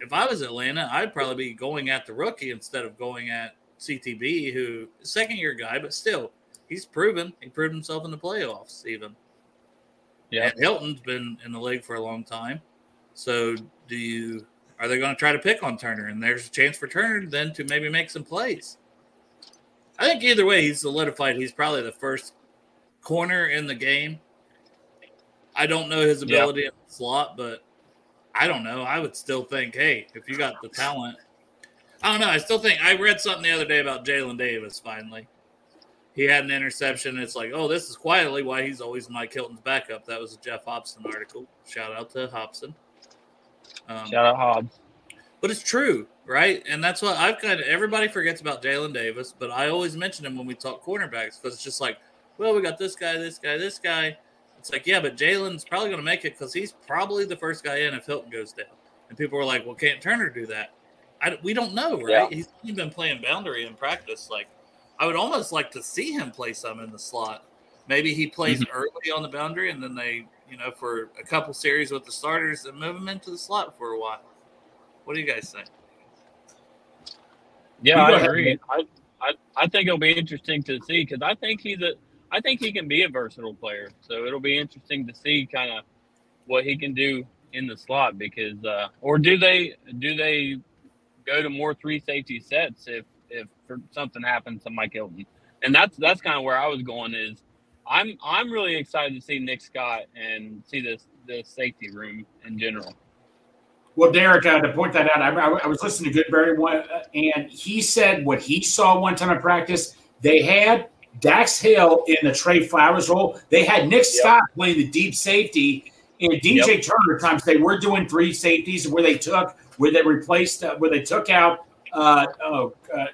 if I was Atlanta, I'd probably be going at the rookie instead of going at CTB, who second year guy, but still, he's proven he proved himself in the playoffs even. Yeah, and Hilton's been in the league for a long time. So, do you are they going to try to pick on Turner? And there's a chance for Turner then to maybe make some plays. I think either way, he's solidified. He's probably the first corner in the game. I don't know his ability in the slot, but I don't know. I would still think, hey, if you got the talent, I don't know. I still think I read something the other day about Jalen Davis. Finally, he had an interception. It's like, oh, this is quietly why he's always Mike Hilton's backup. That was a Geoff Hobson article. Shout out to Hobson. Um, Shout out Hobbs. But it's true, right? And that's what I've kind of everybody forgets about Jalen Davis, but I always mention him when we talk cornerbacks because it's just like, well, we got this guy, this guy, this guy. It's like, yeah, but Jalen's probably going to make it because he's probably the first guy in if Hilton goes down. And people were like, well, can't Turner do that? I, we don't know, right? Yeah. He's only been playing boundary in practice. Like, I would almost like to see him play some in the slot. Maybe he plays mm-hmm. early on the boundary and then they you know, for a couple series with the starters and move him into the slot for a while. What do you guys think? Yeah, I agree. I, I, I think it'll be interesting to see because I think he's a I think he can be a versatile player. So it'll be interesting to see kind of what he can do in the slot because uh, or do they do they go to more three safety sets if if something happens to Mike Hilton? And that's that's kind of where I was going is I'm I'm really excited to see Nick Scott and see this the safety room in general. Well, Derek, uh, to point that out, I, I, was listening to Goodberry one, uh, and he said what he saw one time in practice. They had Dax Hill in the Tre Flowers role. They had Nick yep. Scott playing the deep safety, and DJ yep. Turner times they were doing three safeties where they took where they replaced uh, where they took out uh, oh uh,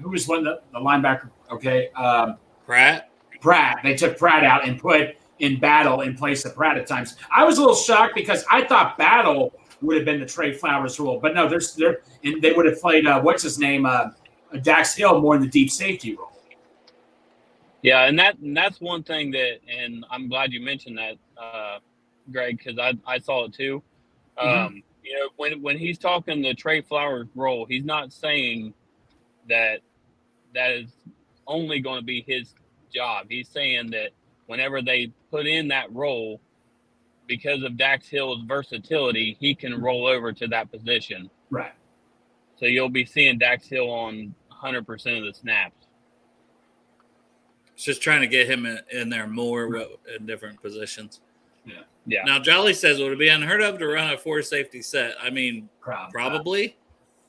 who was one the, the linebacker? Okay, um, Pratt. Pratt. They took Pratt out and put in Battle in place of Pratt at times. I was a little shocked because I thought Battle would have been the Tre Flowers role, but no, there's there and they would have played uh, what's his name, uh, Dax Hill more in the deep safety role. Yeah, and that and that's one thing that, and I'm glad you mentioned that, uh, Greg, because I I saw it too. Mm-hmm. Um, you know, when when he's talking the Tre Flowers role, he's not saying that that is only going to be his job. He's saying that whenever they put in that role, because of Dax Hill's versatility, he can roll over to that position. Right. So you'll be seeing Dax Hill on 100% of the snaps. It's just trying to get him in, in there more right. in different positions. Yeah. Yeah. Now, Jolly says, it would it be unheard of to run a four safety set? I mean, probably. probably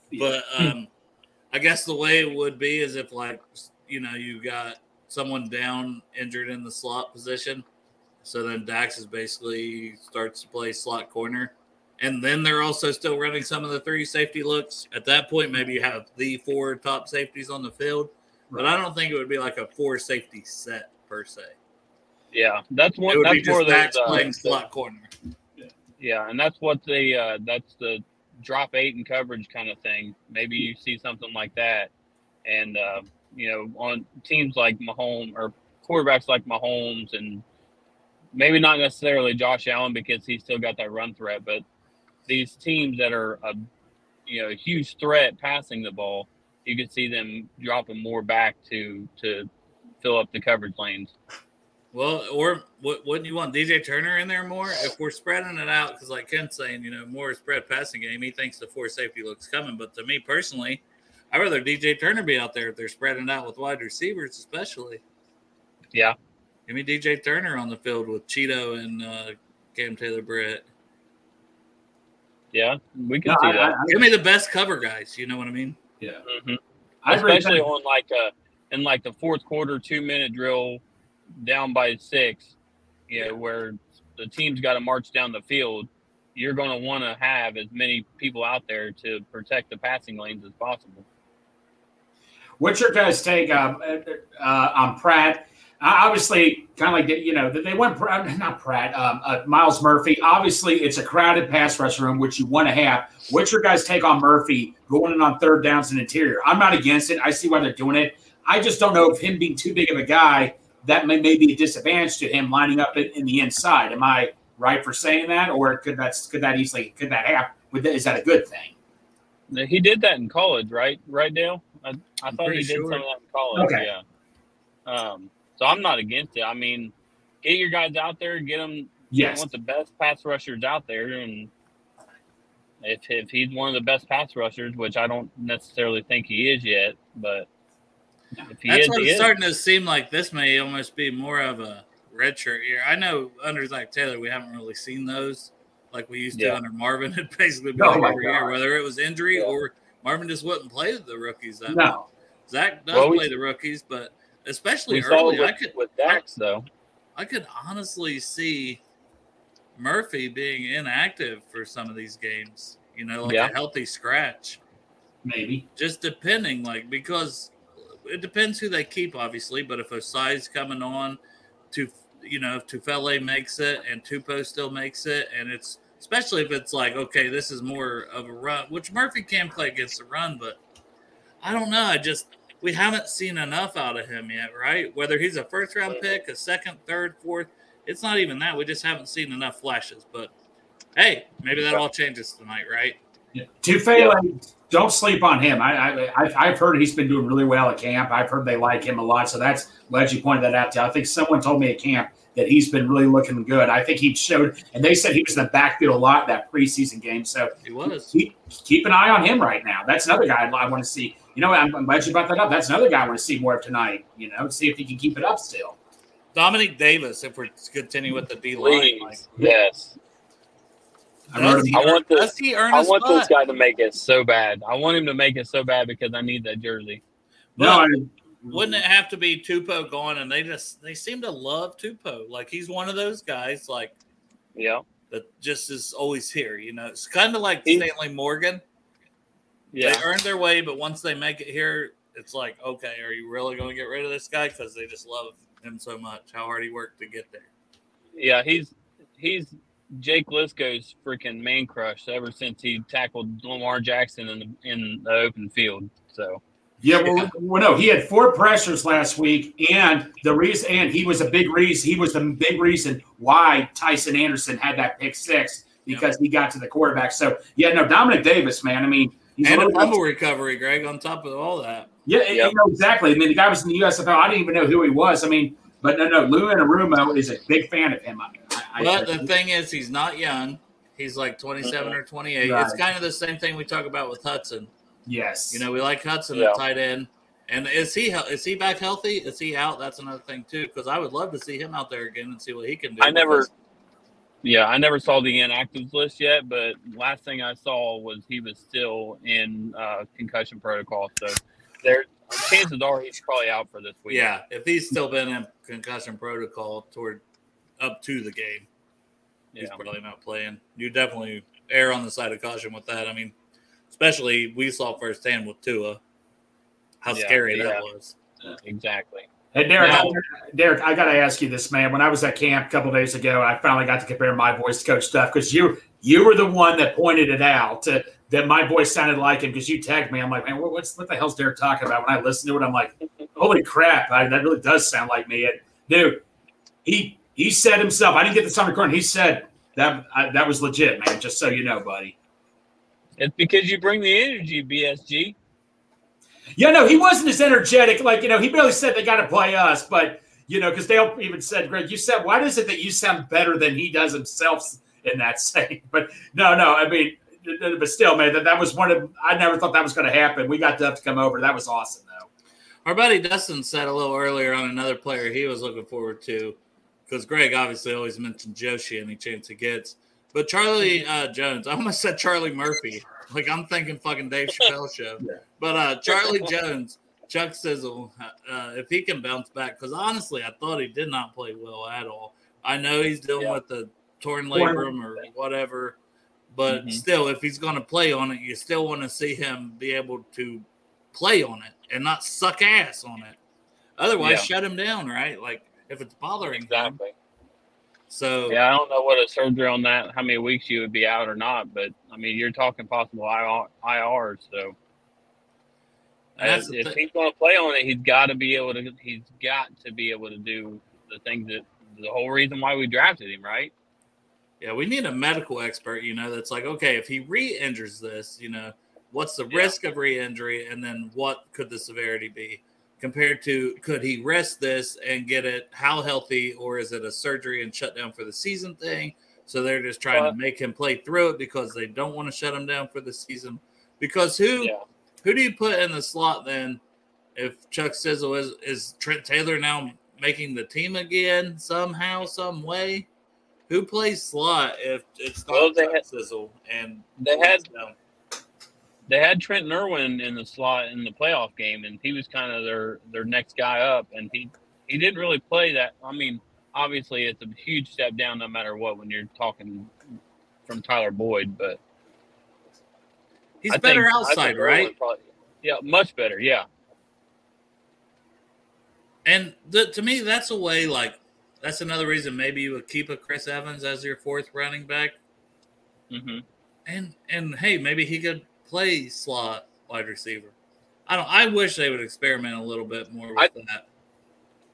yeah. But um, I guess the way it would be is if, like, you know, you got someone down injured in the slot position. So then Dax is basically starts to play slot corner. And then they're also still running some of the three safety looks. At that point, maybe you have the four top safeties on the field. But I don't think it would be like a four safety set per se. Yeah, that's one. That's be more Dax uh, playing slot corner. Yeah. yeah, and that's what the uh, that's the drop eight and coverage kind of thing. Maybe you see something like that, and uh, you know, on teams like Mahomes or quarterbacks like Mahomes and maybe not necessarily Josh Allen because he's still got that run threat, but these teams that are a you know a huge threat passing the ball, you could see them dropping more back to to fill up the coverage lanes. Well, or what wouldn't you want DJ Turner in there more if we're spreading it out? Because like Ken's saying, you know, more spread passing game. He thinks the four safety looks coming, but to me personally, I'd rather DJ Turner be out there if they're spreading out with wide receivers, especially. Yeah. Give me DJ Turner on the field with Cheeto and uh, Cam Taylor Britt. Yeah, we can no, see I, that. I, Give me the best cover guys. You know what I mean? Yeah. Mm-hmm. Especially on like a in like the fourth quarter, two minute drill, down by six. You know where the team's got to march down the field. you're going to want to have as many people out there to protect the passing lanes as possible. What's your guys' take uh, uh, on Pratt? Obviously, kind of like you know they went not Pratt, um, uh, Myles Murphy. Obviously, it's a crowded pass rush room, which you want to have. What's your guys' take on Murphy going in on third downs and interior? I'm not against it. I see why they're doing it. I just don't know if him being too big of a guy that may, may be a disadvantage to him lining up in, in the inside. Am I right for saying that, or could that could that easily could that happen? Is that a good thing? He did that in college, right? Right, Dale. I, I thought he did sure. some of that in college. Okay. Yeah. Um, so I'm not against it. I mean, get your guys out there, get them. Yes. want the best pass rushers out there, and if if he's one of the best pass rushers, which I don't necessarily think he is yet, but if he that's is, what it's is. starting to seem like. This may almost be more of a red shirt year. I know under Zac Taylor, we haven't really seen those like we used to under Marvin. It basically been oh every year, whether it was injury yeah. or Marvin just wouldn't play the rookies that no. Much. Zac does well, play the rookies, but especially early. With, I could with Dax though. I could honestly see Murphy being inactive for some of these games. You know, like yeah. a healthy scratch. Maybe. Just depending, like because it depends who they keep, obviously. But if a size coming on, to you know, if Tufele makes it and Tupou still makes it, and it's especially if it's like okay, this is more of a run, which Murphy can play against the run, but I don't know. I just we haven't seen enough out of him yet, right? Whether he's a first round pick, a second, third, fourth, it's not even that. We just haven't seen enough flashes. But hey, maybe that all changes tonight, right? Yeah. Tufele, don't sleep on him. I, I, have heard he's been doing really well at camp. I've heard they like him a lot. So that's glad you pointed that out. To I think someone told me at camp that he's been really looking good. I think he showed, and they said he was in the backfield a lot that preseason game. So he was. Keep, keep an eye on him right now. That's another guy I want to see you know, I'm, I'm glad you brought that up. That's another guy I want to see more of tonight. You know, see if he can keep it up still. Domenique Davis, if we're continuing with the D line, like, yes. I, does he, I want this. Does he earn I want spot? this guy to make it so bad. I want him to make it so bad because I need that jersey. no, I, wouldn't it have to be Tupou going? And they just they seem to love Tupou. Like he's one of those guys. Like yeah, that just is always here. You know, it's kind of like he, Stanley Morgan. Yeah. They earned their way, but once they make it here, it's like, okay, are you really going to get rid of this guy because they just love him so much? How hard he worked to get there. Yeah, he's he's Jake Liscow's freaking man crush ever since he tackled Lamar Jackson in the in the open field. So. Yeah, well, well, no, he had four pressures last week, and the reason, and he was a big reason. He was the big reason why Tyson Anderson had that pick six because yep. he got to the quarterback. So, yeah, no, Domenique Davis, man. I mean, He's and a fumble recovery, Greg, on top of all that. Yeah, yep. you know, exactly. I mean, the guy was in the USFL. I didn't even know who he was. I mean, but no, no, Lou Anarumo is a big fan of him. I, but I, the thing is, he's not young. He's like 27 or 28. Right. It's kind of the same thing we talk about with Hudson. Yes. You know, we like Hudson yeah. at tight end. And is he is he back healthy? Is he out? That's another thing too. Because I would love to see him out there again and see what he can do. I never, yeah, I never saw the inactives list yet, but last thing I saw was he was still in uh, concussion protocol. So there, chances are he's probably out for this week. Yeah, if he's still been in concussion protocol toward up to the game, he's yeah. probably not playing. You definitely err on the side of caution with that. I mean, especially we saw firsthand with Tua how yeah, scary yeah. that was. Exactly. Hey Derek, now, Derek, I got to ask you this, man. When I was at camp a couple days ago, I finally got to compare my voice to Coach Stuff because you you were the one that pointed it out to, that my voice sounded like him because you tagged me. I'm like, man, what, what's what the hell's Derek talking about? When I listen to it, I'm like, holy crap, I, that really does sound like me. And dude, he he said himself. I didn't get this on recording. He said that I, that was legit, man. Just so you know, buddy. It's because you bring the energy, BSG. Yeah, no, he wasn't as energetic. Like, you know, he barely said they got to play us, but, you know, because Dale even said, Greg, you said, why is it that you sound better than he does himself in that saying? But no, no, I mean, but still, man, that, that was one of, I never thought that was going to happen. We got Duff to come over. That was awesome, though. Our buddy Dustin said a little earlier on another player he was looking forward to, because Greg obviously always mentioned Joshi any chance he gets. But Charlie uh, Jones, I almost said Charlie Murphy. Like I'm thinking fucking Dave Chappelle show. Yeah. But uh, Charlie Jones, Chuck Sizzle, uh, if he can bounce back, because honestly, I thought he did not play well at all. I know he's dealing yeah. with the torn labrum or whatever, But mm-hmm. still, if he's going to play on it, you still want to see him be able to play on it and not suck ass on it. Otherwise, yeah. shut him down, right? Like if it's bothering exactly. Him. So yeah, I don't know what a surgery on that, how many weeks you would be out or not, but I mean, you're talking possible IR, so. As, if he's going to play on it, he's got to be able to. He's got to be able to do the things that the whole reason why we drafted him, right? Yeah, we need a medical expert, you know, that's like, okay, if he re-injures this, you know, what's the yeah. risk of re-injury, and then what could the severity be? Compared to could he rest this and get it how healthy or is it a surgery and shut down for the season thing so they're just trying to make him play through it because they don't want to shut him down for the season because who yeah. who do you put in the slot then if chuck sizzle is is trent taylor now making the team again somehow some way who plays slot if it's not well, chuck had, sizzle and they had down? They had Trent Irwin in the slot in the playoff game, and he was kind of their their next guy up, and he he didn't really play that. I mean, obviously, it's a huge step down no matter what when you're talking from Tyler Boyd, but he's I better think, outside, right? Probably, yeah, much better. Yeah. And the, to me, that's a way like that's another reason maybe you would keep a Chris Evans as your fourth running back. Mm-hmm. And and hey, maybe he could play slot wide receiver. I don't. I wish they would experiment a little bit more with I, that.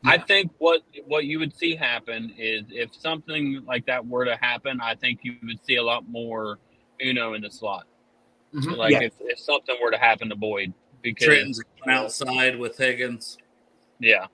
I think what what you would see happen is if something like that were to happen, I think you would see a lot more Uno in the slot. Mm-hmm. Like yeah. if, if something were to happen to Boyd, because Trenton's outside with Higgins. Yeah.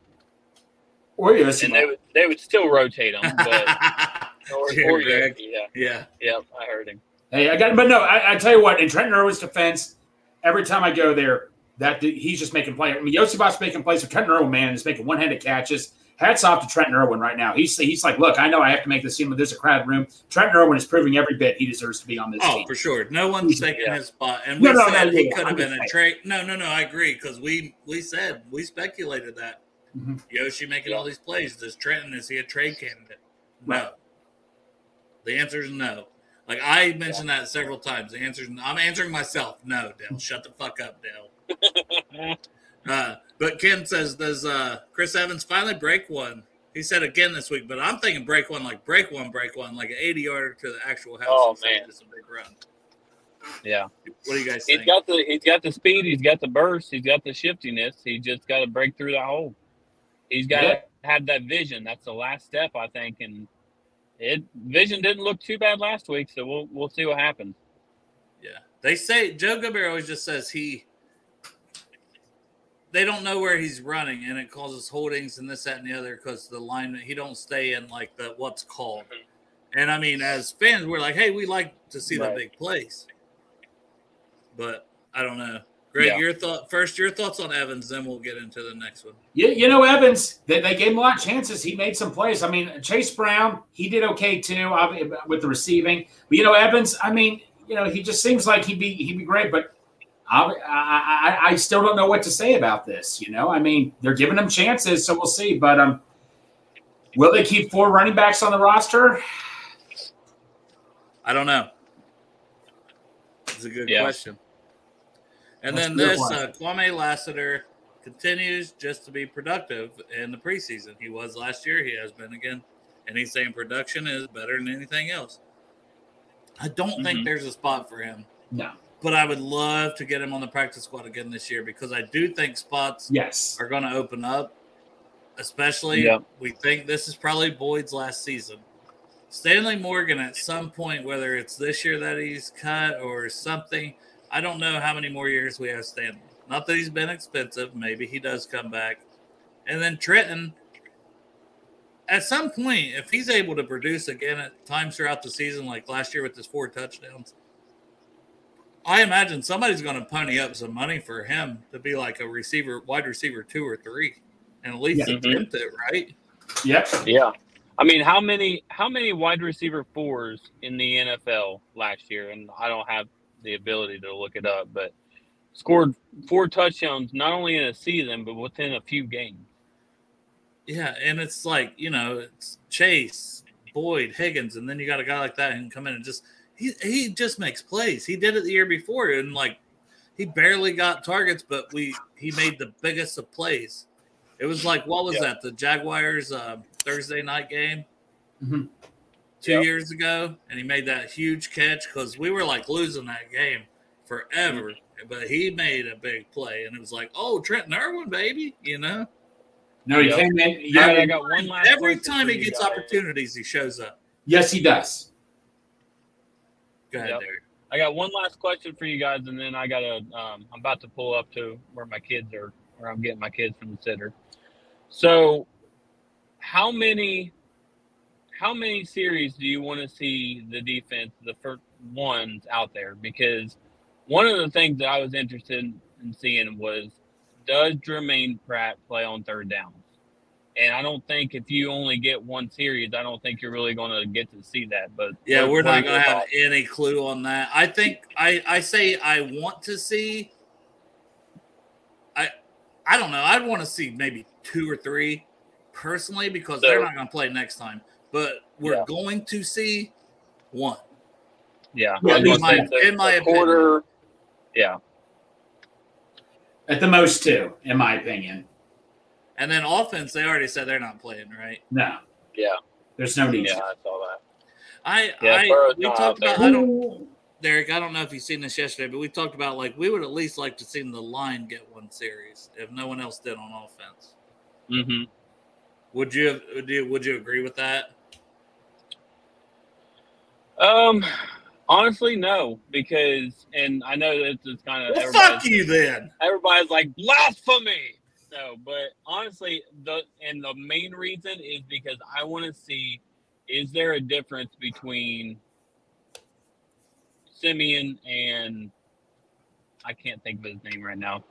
Or yes, and they would they would still rotate him, but or, or yeah, yeah, yeah. I heard him. Hey, I got, but no, I, I tell you what. In Trent Irwin's defense, every time I go there, that he's just making plays. I mean, Iosivas's making plays. So Trent Irwin, man, is making one-handed catches. Hats off to Trent Irwin right now. He's he's like, look, I know I have to make this team, but there's a crowded room. Trent Irwin is proving every bit he deserves to be on this oh, team. for sure. No one's taking yeah. his spot. And we no, no, said no, he could have been a trade. No, no, no. I agree because we we said we speculated that mm-hmm. Yoshi making all these plays. Does Trenton is he a trade candidate? No. Right. The answer is no. Like I mentioned yeah. that several times. The answer I'm answering myself. No, Dale. Shut the fuck up, Dale. uh, but Ken says, does uh, Chris Evans finally break one? He said again this week, but I'm thinking break one, like break one, break one, like an 80 yarder to the actual house. Oh man, it's a big run. Yeah. What do you guys think? He's got the he's got the speed, he's got the burst, he's got the shiftiness. He just got to break through that hole. He's got to yeah. have that vision. That's the last step, I think, and it vision didn't look too bad last week, so we'll we'll see what happens. Yeah, they say Joe Goodberry always just says he. They don't know where he's running, and it causes holdings and this, that, and the other because the line he don't stay in like the what's called. Mm-hmm. And I mean, as fans, we're like, hey, we like to see right. the big plays, but I don't know. Greg, yeah. your thought first. Your thoughts on Evans, then we'll get into the next one. Yeah, you know Evans. They, they gave him a lot of chances. He made some plays. I mean, Chase Brown, he did okay too with the receiving. But you know Evans. I mean, you know he just seems like he'd be he'd be great. But I, I, I still don't know what to say about this. You know, I mean, they're giving him chances, so we'll see. But um, will they keep four running backs on the roster? I don't know. It's a good yeah. question. And then this uh, Kwamie Lassiter continues just to be productive in the preseason. He was last year. He has been again, and he's saying production is better than anything else. I don't mm-hmm. think there's a spot for him. No. But I would love to get him on the practice squad again this year because I do think spots yes are going to open up. Especially, yep. we think this is probably Boyd's last season. Stanley Morgan, at some point, whether it's this year that he's cut or something, I don't know how many more years we have Stanley. Not that he's been expensive. Maybe he does come back. And then Trenton, at some point, if he's able to produce again at times throughout the season, like last year with his four touchdowns, I imagine somebody's going to pony up some money for him to be like a receiver, wide receiver two or three, and at least yeah. attempt mm-hmm. it, right? Yep. Yeah. I mean, how many how many wide receiver fours in the NFL last year? And I don't have the ability to look it up, but scored four touchdowns not only in a season but within a few games. Yeah, and it's like you know, it's Chase, Boyd, Higgins, and then you got a guy like that who can come in and just he he just makes plays. He did it the year before, and like he barely got targets, but we he made the biggest of plays. It was like what was that? The Jaguars uh, Thursday night game mm-hmm. Two yep. years ago, and he made that huge catch because we were like losing that game forever. Mm-hmm. But he made a big play, and it was like, oh, Trent Irwin, baby, you know. No, he yep. came in. Yeah, I got one last. Every time he gets opportunities, he shows up. Yes, he does. Go ahead, yep. Derek. I got one last question for you guys, and then I got to. Um, I'm about to pull up to where my kids are, where I'm getting my kids from the sitter. So, how many, how many series do you want to see the defense, the first ones out there? Because one of the things that I was interested in seeing was, does Jermaine Pratt play on third downs? And I don't think if you only get one series, I don't think you're really going to get to see that. But yeah, we're not going to have any clue on that. I think I I say I want to see. I I don't know. I'd want to see maybe two or three personally because so, they're not going to play next time. But we're yeah. going to see one. Yeah, in my, in my quarter. Yeah, at the most two, in my opinion. And then offense, they already said they're not playing, right? No. Yeah. There's no need. Yeah, I saw that. I, yeah, I we talked about. I don't, Derek. I don't know if you've seen this yesterday, but we talked about like we would at least like to see the line get one series if no one else did on offense. Mm-hmm. Would you would you would you agree with that? Um, honestly, no, because and I know that it's kind of well, fuck you then. Everybody's like blasphemy so, but honestly, the and the main reason is because I want to see is there a difference between Simeon and I can't think of his name right now.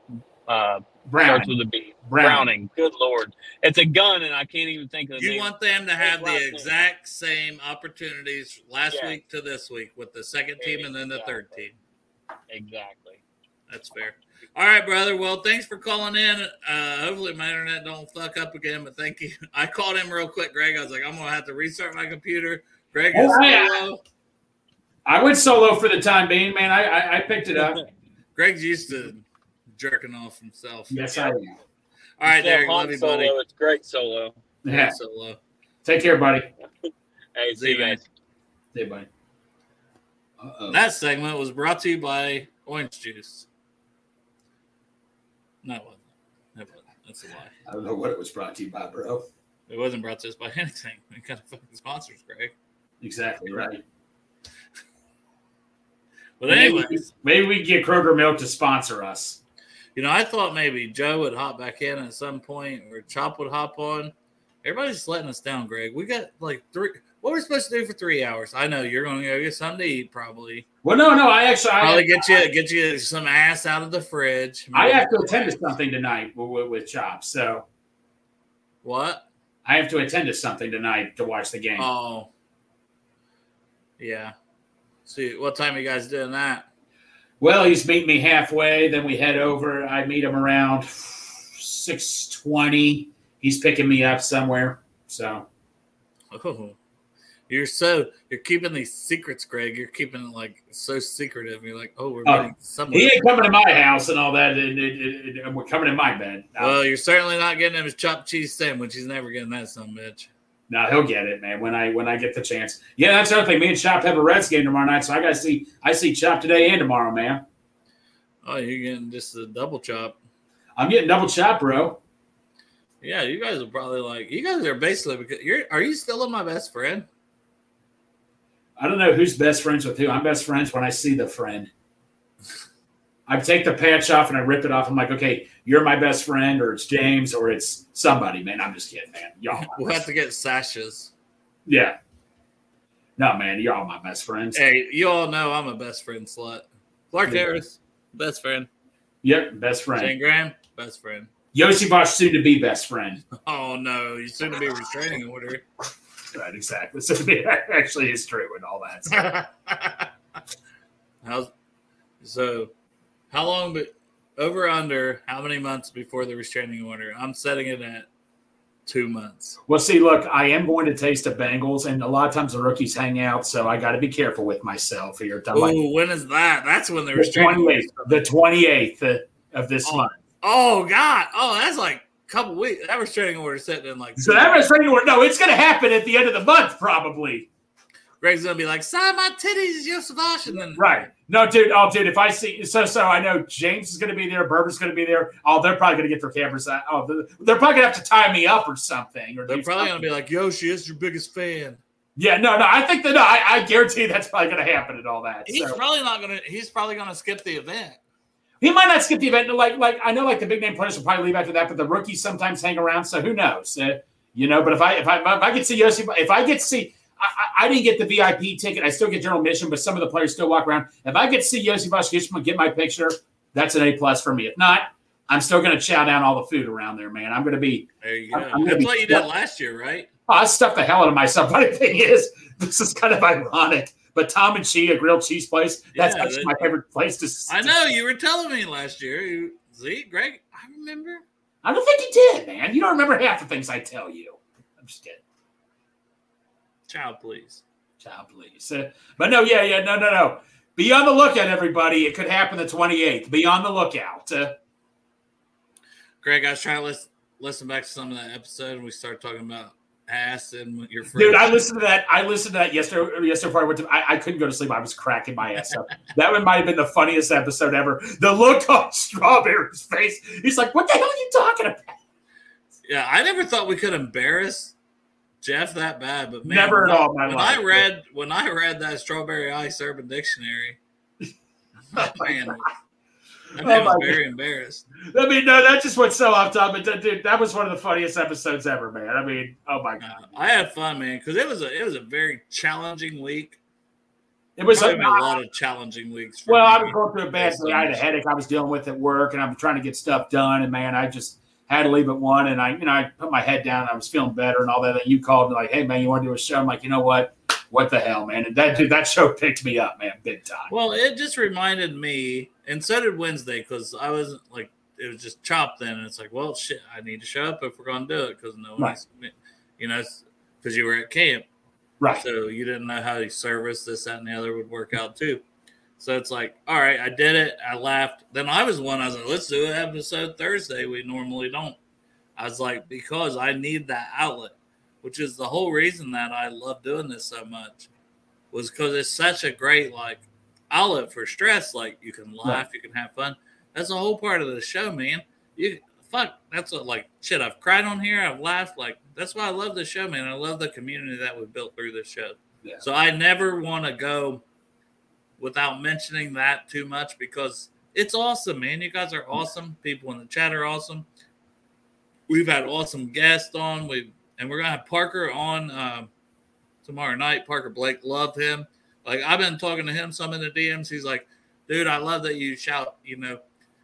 Uh, Browning. Starts with a B. Browning. Browning. Good lord, it's a gun, and I can't even think of. you name. want them to have the exact same opportunities last yeah. week to this week with the second team exactly. and then the third team. Exactly. That's fair. All right, brother. Well, thanks for calling in. Uh, hopefully, my internet don't fuck up again. But thank you. I called him real quick, Greg. I was like, I'm gonna have to restart my computer. Greg is solo. I went solo for the time being, man. I I, I picked it up. Greg's used to jerking off himself. Yes, I am. All right, Derek. Love you, buddy. It's great solo. Yeah. Great solo. Take care, buddy. hey, see you guys. See you, buddy. Uh-oh. That segment was brought to you by Orange Juice. No, it wasn't. It wasn't. That's a lie. I don't know what it was brought to you by, bro. It wasn't brought to us by anything. We kind of fucking sponsors, Greg. Exactly right. but anyways, maybe, maybe we get Kroger Milk to sponsor us. You know, I thought maybe Joe would hop back in at some point, or Chop would hop on. Everybody's letting us down, Greg. We got like three. What we're we supposed to do for three hours? I know you're going to go get something to eat, probably. Well, no, no. I actually probably I, get you get you some ass out of the fridge. I have to attend to something tonight with, with Chop. So what? I have to attend to something tonight to watch the game. Oh, yeah. See, what time are you guys doing that? Well, he's meeting me halfway. Then we head over. I meet him around six twenty. He's picking me up somewhere. So. Oh. You're so you're keeping these secrets, Greg. You're keeping it like so secretive. You're like, oh, we're oh, somewhere. He ain't coming to my house and all that, and, and, and we're coming in my bed. Well, you're certainly not getting him his chopped cheese sandwich. He's never getting that some bitch. No, he'll get it, man. When I when I get the chance. Yeah, that's the other thing. Me and Chop have a Reds game tomorrow night, so I got to see. I see Chop today and tomorrow, man. Oh, you're getting just a double chop. I'm getting double chop, bro. Yeah, you guys are probably like you guys are basically because you're. Are you still my best friend? I don't know who's best friends with who. I'm best friends when I see the friend. I take the patch off and I rip it off. I'm like, okay, you're my best friend, or it's James, or it's somebody, man. I'm just kidding, man. Y'all. We'll have to get sashes. Yeah. No, man, y'all my best friends. Hey, you all know I'm a best friend slut. Clark yeah. Harris, best friend. Yep, best friend. Shane Graham, best friend. Iosivas, soon to be best friend. Oh no, you soon to be restraining order. Right, exactly. So actually is true and all that. How's so? How long? But over under how many months before the restraining order? I'm setting it at two months. Well, see, look, I am going to taste the Bengals, and a lot of times the rookies hang out, so I got to be careful with myself here. Oh, like, when is that? That's when the twenty eighth, the twenty eighth of this oh. month. Oh God! Oh, that's like a couple weeks. That restraining order sitting in like. So that restraining order? No, it's going to happen at the end of the month, probably. Greg's gonna be like, "Sign my titties, Joseph Washington." Right. No, dude. Oh, dude. If I see, so so I know James is gonna be there. Bourbon's gonna be there. Oh, they're probably gonna get their cameras. Out. Oh, they're, they're probably gonna have to tie me up or something. Or they're probably something. gonna be like, "Yoshi is your biggest fan." Yeah, no, no. I think that no, I, I guarantee that's probably gonna happen and all that. He's so. probably not gonna. He's probably gonna skip the event. He might not skip the event. Like, like I know, like the big name players will probably leave after that, but the rookies sometimes hang around. So who knows? Uh, you know. But if I if I if I get to see Yoshi, if I get to see I, I, didn't get the VIP ticket. I still get general admission, but some of the players still walk around. If I get to see Yossi Vashkishma get my picture, that's an A plus for me. If not, I'm still going to chow down all the food around there, man. I'm going to be. There you go. I'm, that's what you did last year, right? Oh, I stuffed the hell out of myself. But the thing is, this is kind of ironic. But Tom and Chee, a grilled cheese place, that's yeah, actually my favorite place to. I know you were telling me last year. You, see, Greg, I remember. I don't think you did, man. You don't remember half the things I tell you. I'm just kidding. Child, please. Child, please. Uh, but no, yeah, yeah, no, no, no. Be on the lookout, everybody. It could happen the 28th. Be on the lookout. Uh, Greg, I was trying to listen, listen back to some of that episode, and we started talking about ass and your friends. Dude, I listened to that. I listened to that yesterday. Yesterday, before I went to, I, I couldn't go to sleep. I was cracking my ass up. that one might have been the funniest episode ever. The look on Strawberry's face. He's like, "What the hell are you talking about?" Yeah, I never thought we could embarrass Jeff that bad, but man, never at all. when life. I read when I read that strawberry ice urban dictionary, man, I oh was very God. embarrassed. I mean, no, that just went so off topic. Dude, that was one of the funniest episodes ever, man. I mean, oh my God. Uh, I had fun, man, because it was a it was a very challenging week. It was a, a lot of challenging weeks. well, me. I was going through a bad thing. I had a headache I was dealing with at work, and I'm trying to get stuff done. And man, I just had to leave at one, and I, you know, I put my head down. I was feeling better and all that. And you called me like, "Hey, man, you want to do a show?" I'm like, "You know what? What the hell, man?" And that dude, that show picked me up, man, big time. Well, it just reminded me, and so did Wednesday, because I wasn't like it was just chopped then, and it's like, well, shit, I need to show up if we're gonna do it because no one's, right. you know, because you were at camp, right? So you didn't know how service this, that, and the other would work out too. So it's like, all right, I did it. I laughed. Then I was one. I was like, let's do an episode Thursday. We normally don't. I was like, because I need that outlet, which is the whole reason that I love doing this so much, was because it's such a great like outlet for stress. Like you can laugh, you can have fun. That's the whole part of the show, man. You fuck. That's what like shit. I've cried on here. I've laughed. Like that's why I love the show, man. I love the community that we built through this show. Yeah. So I never want to go without mentioning that too much because it's awesome, man. You guys are awesome. People in the chat are awesome. We've had awesome guests on. We and we're gonna have Parker on uh, tomorrow night. Parker Blake, love him. Like I've been talking to him some in the DMs. He's like, dude, I love that you shout. You know,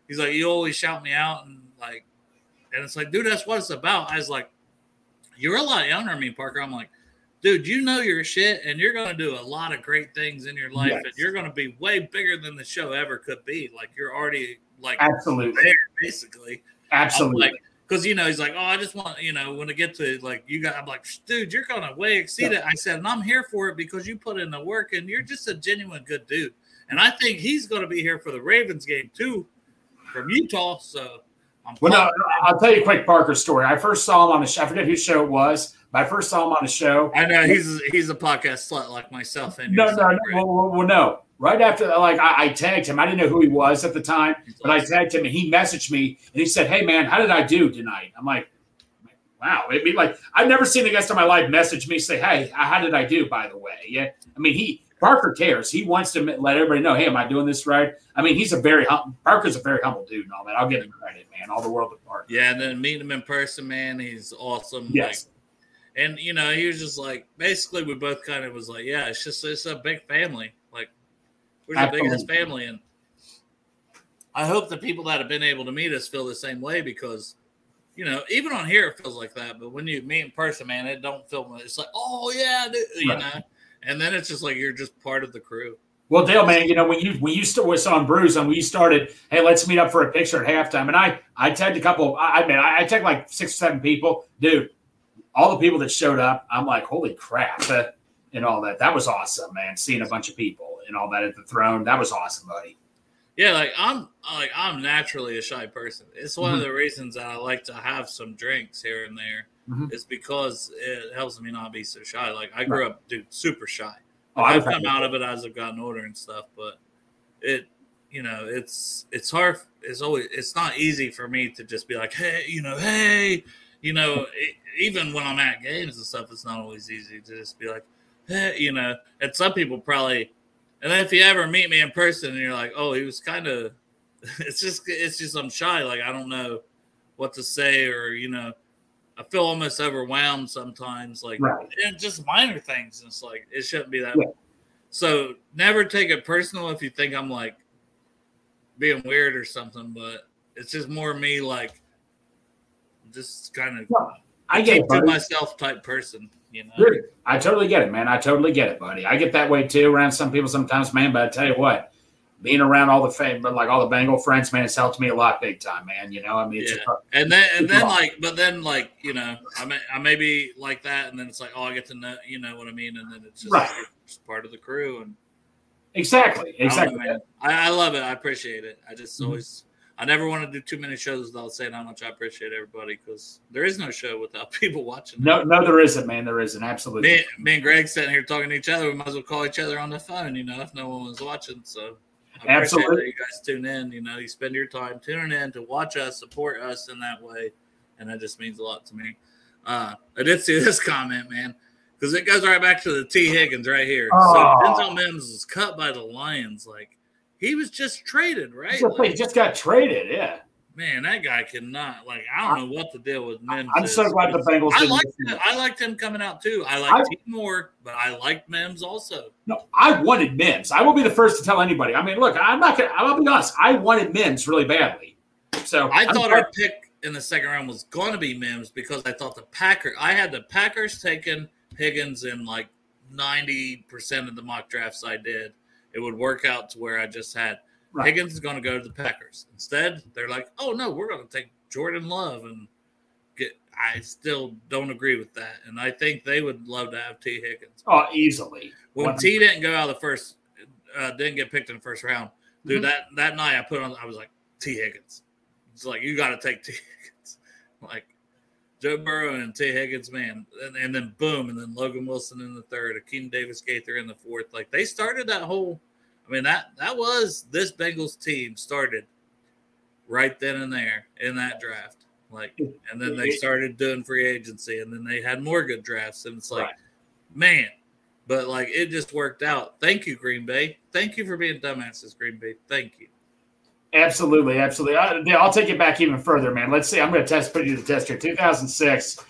he's like, you always shout me out and like, and it's like, dude, that's what it's about. I was like, you're a lot younger than me, Parker. I'm like, dude, you know your shit, and you're going to do a lot of great things in your life, yes. and you're going to be way bigger than the show ever could be. Like you're already like absolutely there, basically. Absolutely. Like, because you know he's like, oh, I just want you know when I get to like you got, I'm like, dude, you're gonna way exceed yeah. it. I said, and I'm here for it because you put in the work and you're just a genuine good dude. And I think he's gonna be here for the Ravens game too, from Utah. So. I'm well, no, I'll tell you a quick Parker story. I first saw him on the show. I forget whose show it was. But I first saw him on a show. I know he's he's a podcast slut like myself. And no, no, no well, well, no. Right after, like I, I, tagged him. I didn't know who he was at the time, but I tagged him, and he messaged me, and he said, "Hey, man, how did I do tonight?" I'm like, "Wow." I mean, like I've never seen a guest in my life message me say, "Hey, how did I do?" By the way, yeah. I mean, he Parker cares. He wants to let everybody know, "Hey, am I doing this right?" I mean, he's a very hum- Parker's a very humble dude and all that. I'll give him credit, man. All the world Parker. Yeah, and then meeting him in person, man, he's awesome. Yes. And you know, he was just like basically we both kind of was like, yeah, it's just it's a big family. Like we're the Absolutely. biggest family, and I hope the people that have been able to meet us feel the same way because you know, even on here it feels like that, but when you meet in person, man, it don't feel it's like, oh yeah, dude, you right. know, and then it's just like you're just part of the crew. Well, Dale, man, you know when you when you still was on Bruce and we started, hey, let's meet up for a picture at halftime, and I I tagged a couple. I, I mean, I, I tagged like six or seven people, dude all the people that showed up, I'm like, holy crap, and all that. That was awesome, man. Seeing a bunch of people and all that at the throne, that was awesome, buddy. Yeah, like I'm like I'm naturally a shy person. It's one mm-hmm. of the reasons that I like to have some drinks here and there. Mm-hmm. It's because it helps me not be so shy. Like I grew right. up, dude, super shy. Oh, I've come out of it as I've gotten older and stuff, but it, you know, it's it's hard. It's always it's not easy for me to just be like, hey, you know, hey, you know, it, even when I'm at games and stuff, it's not always easy to just be like, hey, you know. And some people probably, and then if you ever meet me in person and you're like, oh, he was kind of, it's just it's just I'm shy, like I don't know what to say or you know I feel almost overwhelmed sometimes, like right. and just minor things. And it's like it shouldn't be that. Yeah. So never take it personal if you think I'm like being weird or something, but it's just more me like just kind of well, I get to myself type person. You know, I totally get it, man. I totally get it, buddy. I get that way too around some people sometimes, man. But I tell you what, being around all the fame, but like all the Bengal friends, man, it's helped me a lot, big time, man. You know, I mean, yeah. and then and then like, but then like, you know, I may I may be like that, and then it's like, oh, I get to know, you know what I mean, and then it's just right. it's part of the crew, and exactly, exactly. I, know, I, I, love it. I appreciate it. I just mm-hmm. always. I never want to do too many shows without saying how much I appreciate everybody because there is no show without people watching. No, no, there isn't, man. There isn't. Absolutely. Me, me and Greg sitting here talking to each other. We might as well call each other on the phone, you know, if no one was watching. So I Absolutely. you guys tune in. You know, you spend your time tuning in to watch us, support us in that way, and that just means a lot to me. Uh, I did see this comment, man, because it goes right back to the Tee Higgins right here. Oh. So Denzel Mims was cut by the Lions. Like he was just traded, right? Like, he just got traded. Yeah man, that guy cannot. Like, I don't know what the deal with Mims. I'm so glad the Bengals. I liked, him, I liked him coming out too. I liked him more, but I liked Mims also. No, I wanted Mims. I will be the first to tell anybody. I mean, look, I'm not gonna. I'll be honest. I wanted Mims really badly. So I I'm thought our pick in the second round was going to be Mims because I thought the Packers. I had the Packers taking Higgins in like ninety percent of the mock drafts I did. It would work out to where I just had Right. Higgins is going to go to the Packers. Instead, they're like, oh no, we're going to take Jordan Love and get. I still don't agree with that, and I think they would love to have Tee Higgins. Oh, easily. When T didn't go out of the first, uh, didn't get picked in the first round, dude. Mm-hmm. That that night I put on, I was like Tee Higgins. It's like you got to take T Higgins, like. Joe Burrow and Tee Higgins, man, and, and, then boom, and then Logan Wilson in the third, Akeem Davis Gaither in the fourth. Like they started that whole I mean that that was this Bengals team started right then and there in that draft. Like, and then they started doing free agency, and then they had more good drafts, and it's like, right. man, but like it just worked out. Thank you, Green Bay. Thank you for being dumbasses, Green Bay. Thank you. Absolutely, absolutely. I, will take it back even further, man. Let's see. I'm going to test, put you to the test here. 2006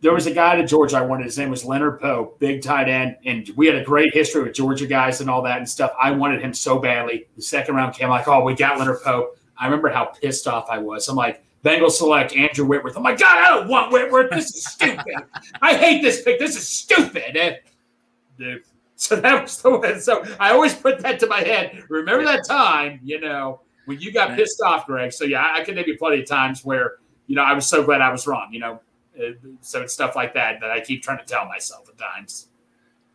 there was a guy at Georgia I wanted. His name was Leonard Pope, big tight end, and we had a great history with Georgia guys and all that and stuff. I wanted him so badly. The second round came like, oh, we got Leonard Pope. I remember how pissed off I was. I'm like, Bengals select Andrew Whitworth. I'm like, God, I don't want Whitworth. This is stupid. I hate this pick. This is stupid. And, so that was the one. So I always put that to my head. Remember that time, you know, when you got pissed off, Greg. So yeah, I can name you plenty of times where, you know, I was so glad I was wrong. You know, uh, so it's stuff like that that I keep trying to tell myself at times.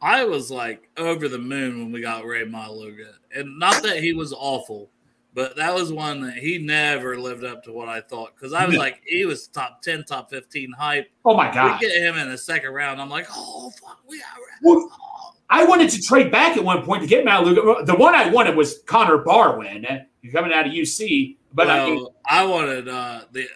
I was like over the moon when we got Rey Maualuga, and not that he was awful, but that was one that he never lived up to what I thought. Because I was like, he was top ten, top fifteen hype. Oh my god! We get him in the second round. I'm like, oh fuck, we got. Well, oh. I wanted to trade back at one point to get Maualuga. The one I wanted was Connor Barwin coming out of UC, but well, I, I wanted uh, the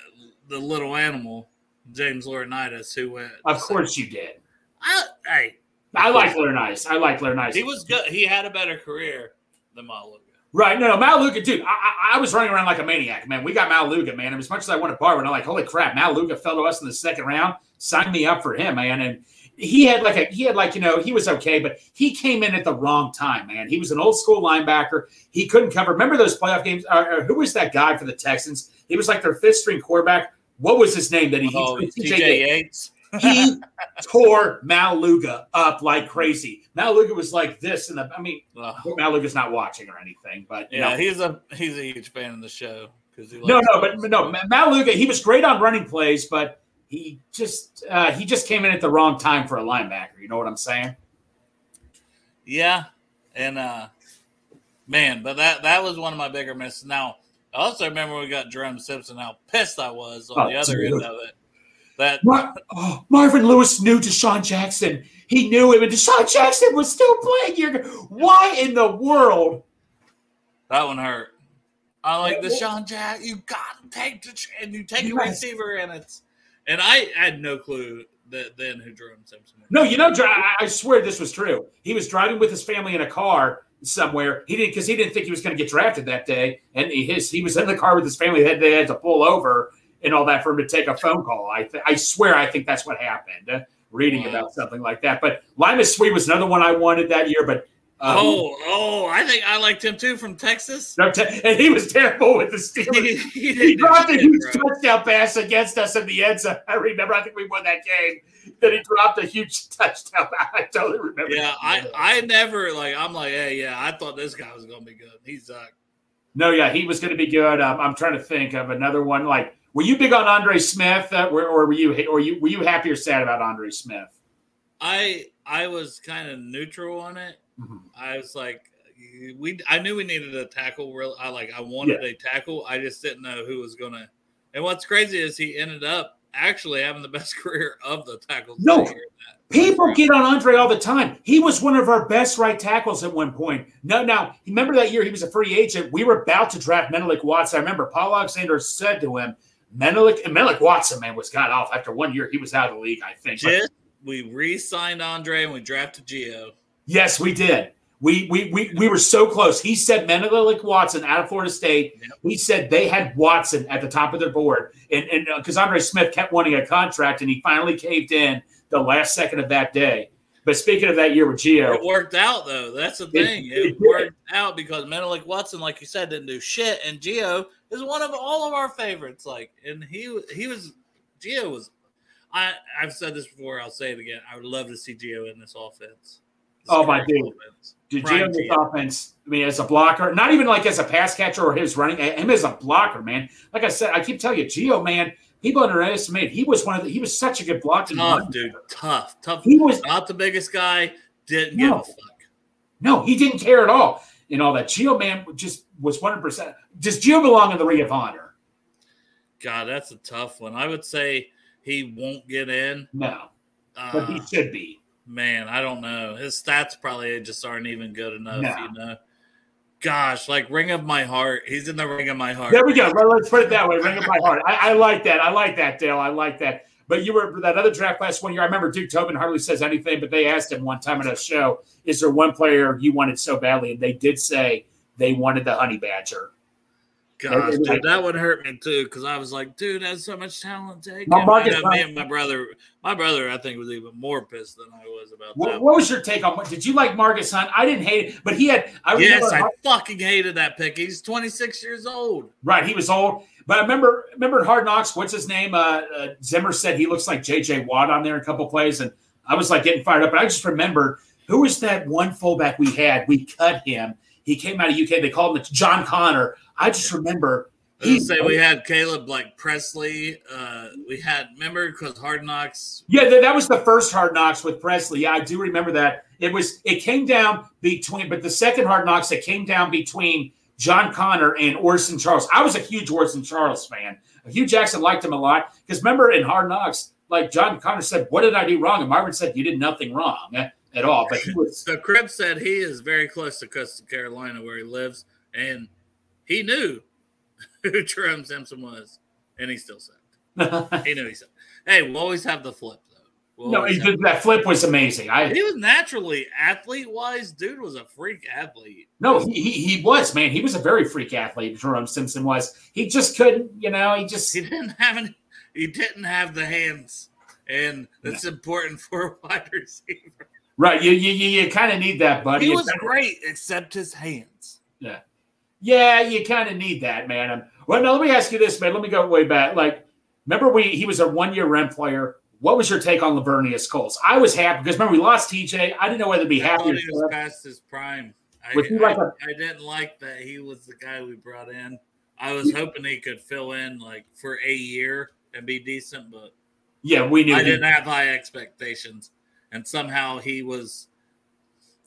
the little animal James Laurinaitis, who went. Of course, you did. I, hey, I like Laurinaitis. I like Laurinaitis. He was good. He had a better career than Maualuga. Right. No, no, Maualuga, dude, I, I, was running around like a maniac, man. We got Maualuga, man. And as much as I wanted Barwin, I'm like, holy crap, Maualuga fell to us in the second round. Sign me up for him, man. And he had like a he had like you know he was okay, but he came in at the wrong time, man. He was an old school linebacker. He couldn't cover. Remember those playoff games? Uh, uh who was that guy for the Texans? He was like their fifth string quarterback what was his name that he oh, TJ Yates? he tore Maualuga up like crazy. Maualuga was like this, and I mean, oh. Maualuga's not watching or anything, but yeah, know. he's a he's a huge fan of the show because he no, no, but no, Maualuga he was great on running plays, but he just uh, he just came in at the wrong time for a linebacker. You know what I'm saying? Yeah, and uh, man, but that that was one of my bigger misses. Now, I also remember we got Jerome Simpson. How pissed I was on oh, the other dude. end of it. That Mar- oh, Marvin Lewis knew DeSean Jackson. He knew him, and DeSean Jackson was still playing here. Why in the world? That one hurt. I like DeSean Jack. You got to take the and you take yes. a receiver, and it's and I had no clue that then who Jerome Simpson. Was. No, you know, I swear this was true. He was driving with his family in a car somewhere. He didn't because he didn't think he was going to get drafted that day, and he, his he was in the car with his family. That they had to pull over and all that for him to take a phone call. I th- I swear I think that's what happened. Uh, reading wow. about something like that, but Limas Sweed was another one I wanted that year, but. Um, oh, oh! I think I liked him too from Texas. And he was terrible with the Steelers. he, he, dropped a huge touchdown pass against us in the end zone. I remember. I think we won that game Then he dropped a huge touchdown. I totally remember. Yeah, I, I never like. I'm like, hey, yeah, I thought this guy was going to be good. He's uh. No, yeah, he was going to be good. Um, I'm trying to think of another one. Like, were you big on Andre Smith, uh, or, or were you, or you, were you happy or sad about Andre Smith? I I was kind of neutral on it. Mm-hmm. I was like, we. I knew we needed a tackle. Real, I like. I wanted yeah. a tackle. I just didn't know who was gonna. And what's crazy is he ended up actually having the best career of the tackles. No, people get on Andre all the time. He was one of our best right tackles at one point. No, now remember that year he was a free agent. We were about to draft Menelik Watson. I remember Paul Alexander said to him, Menelik and Menelik Watson, man, was got off after one year. He was out of the league, I think. Just, we re-signed Andre and we drafted Gio. Yes, we did. We, we we we were so close. He said Menelik Watson out of Florida State. We said they had Watson at the top of their board, and and because uh, Andre Smith kept wanting a contract, and he finally caved in the last second of that day. But speaking of that year with Gio, it worked out though. That's the thing. It, it, it worked out because Menelik Watson, like you said, didn't do shit, and Gio is one of all of our favorites. Like, and he he was Gio was. I I've said this before. I'll say it again. I would love to see Gio in this offense. Oh my dude. Offense. Did Gio this offense? I mean, as a blocker, not even like as a pass catcher or his running, him as a blocker, man. Like I said, I keep telling you, Gio, man, people underestimate. He was one of the. He was such a good blocker. Tough, dude. Tough, tough. He was not the biggest guy. Didn't no, give a fuck. No, he didn't care at all. And all that. Gio, man, just was one hundred percent. Does Gio belong in the Ring of Honor? God, that's a tough one. I would say he won't get in. No, uh, but he should be man, I don't know. His stats probably just aren't even good enough, no. you know. Gosh, like ring of my heart. He's in the ring of my heart. There we go. Let's put it that way. Ring of my heart. I, I like that. I like that, Dale. I like that. But you were that other draft class one year. I remember Duke Tobin hardly says anything, but they asked him one time on a show, "Is there one player you wanted so badly?" And they did say they wanted the Honey Badger. Gosh, dude, that would hurt me too because I was like, dude, that's so much talent taken. My and, me and my brother, my brother, I think was even more pissed than I was about what, that. What was your take on? Did you like Margus Hunt? I didn't hate it, but he had. I yes, I fucking hated that pick. He's 26 years old. Right, he was old. But I remember, remember Hard Knocks. What's his name? Uh, uh, Zimmer said he looks like J.J. Watt on there a couple plays, and I was like getting fired up. But I just remember who was that one fullback we had? We cut him. He came out of UK. They called him John Conner. I just remember he say we had Caleb like Presley. Uh, we had remember because Hard Knocks. Yeah, that, that was the first Hard Knocks with Presley. Yeah, I do remember that. It was it came down between, but the second Hard Knocks it came down between John Conner and Orson Charles. I was a huge Orson Charles fan. Hue Jackson liked him a lot because remember in Hard Knocks, like John Conner said, "What did I do wrong?" And Marvin said, "You did nothing wrong at all." But he was. so Crib said he is very close to Coastal Carolina where he lives, and he knew who Jerome Simpson was, and he still sucked. he knew he sucked. Hey, we'll always have the flip though. We'll no, that flip was amazing. I, he was naturally athlete wise. Dude was a freak athlete. No, he, he was man. He was a very freak athlete. Jerome Simpson was. He just couldn't. You know, he just he didn't have any. He didn't have the hands, and that's yeah. important for a wide receiver. Right. You you you, you kind of need that, buddy. He was great, except his hands. Yeah. Yeah, you kind of need that, man. I'm, Well, now let me ask you this, man. Let me go way back. Like, remember we he was a one year rent player. What was your take on Laveranues Coles? I was happy because remember we lost TJ. I didn't know whether to be happy. He was past his prime. I, like a- I didn't like that he was the guy we brought in. I was hoping he could fill in like for a year and be decent, but Yeah, we knew. I he- didn't have high expectations, and somehow he was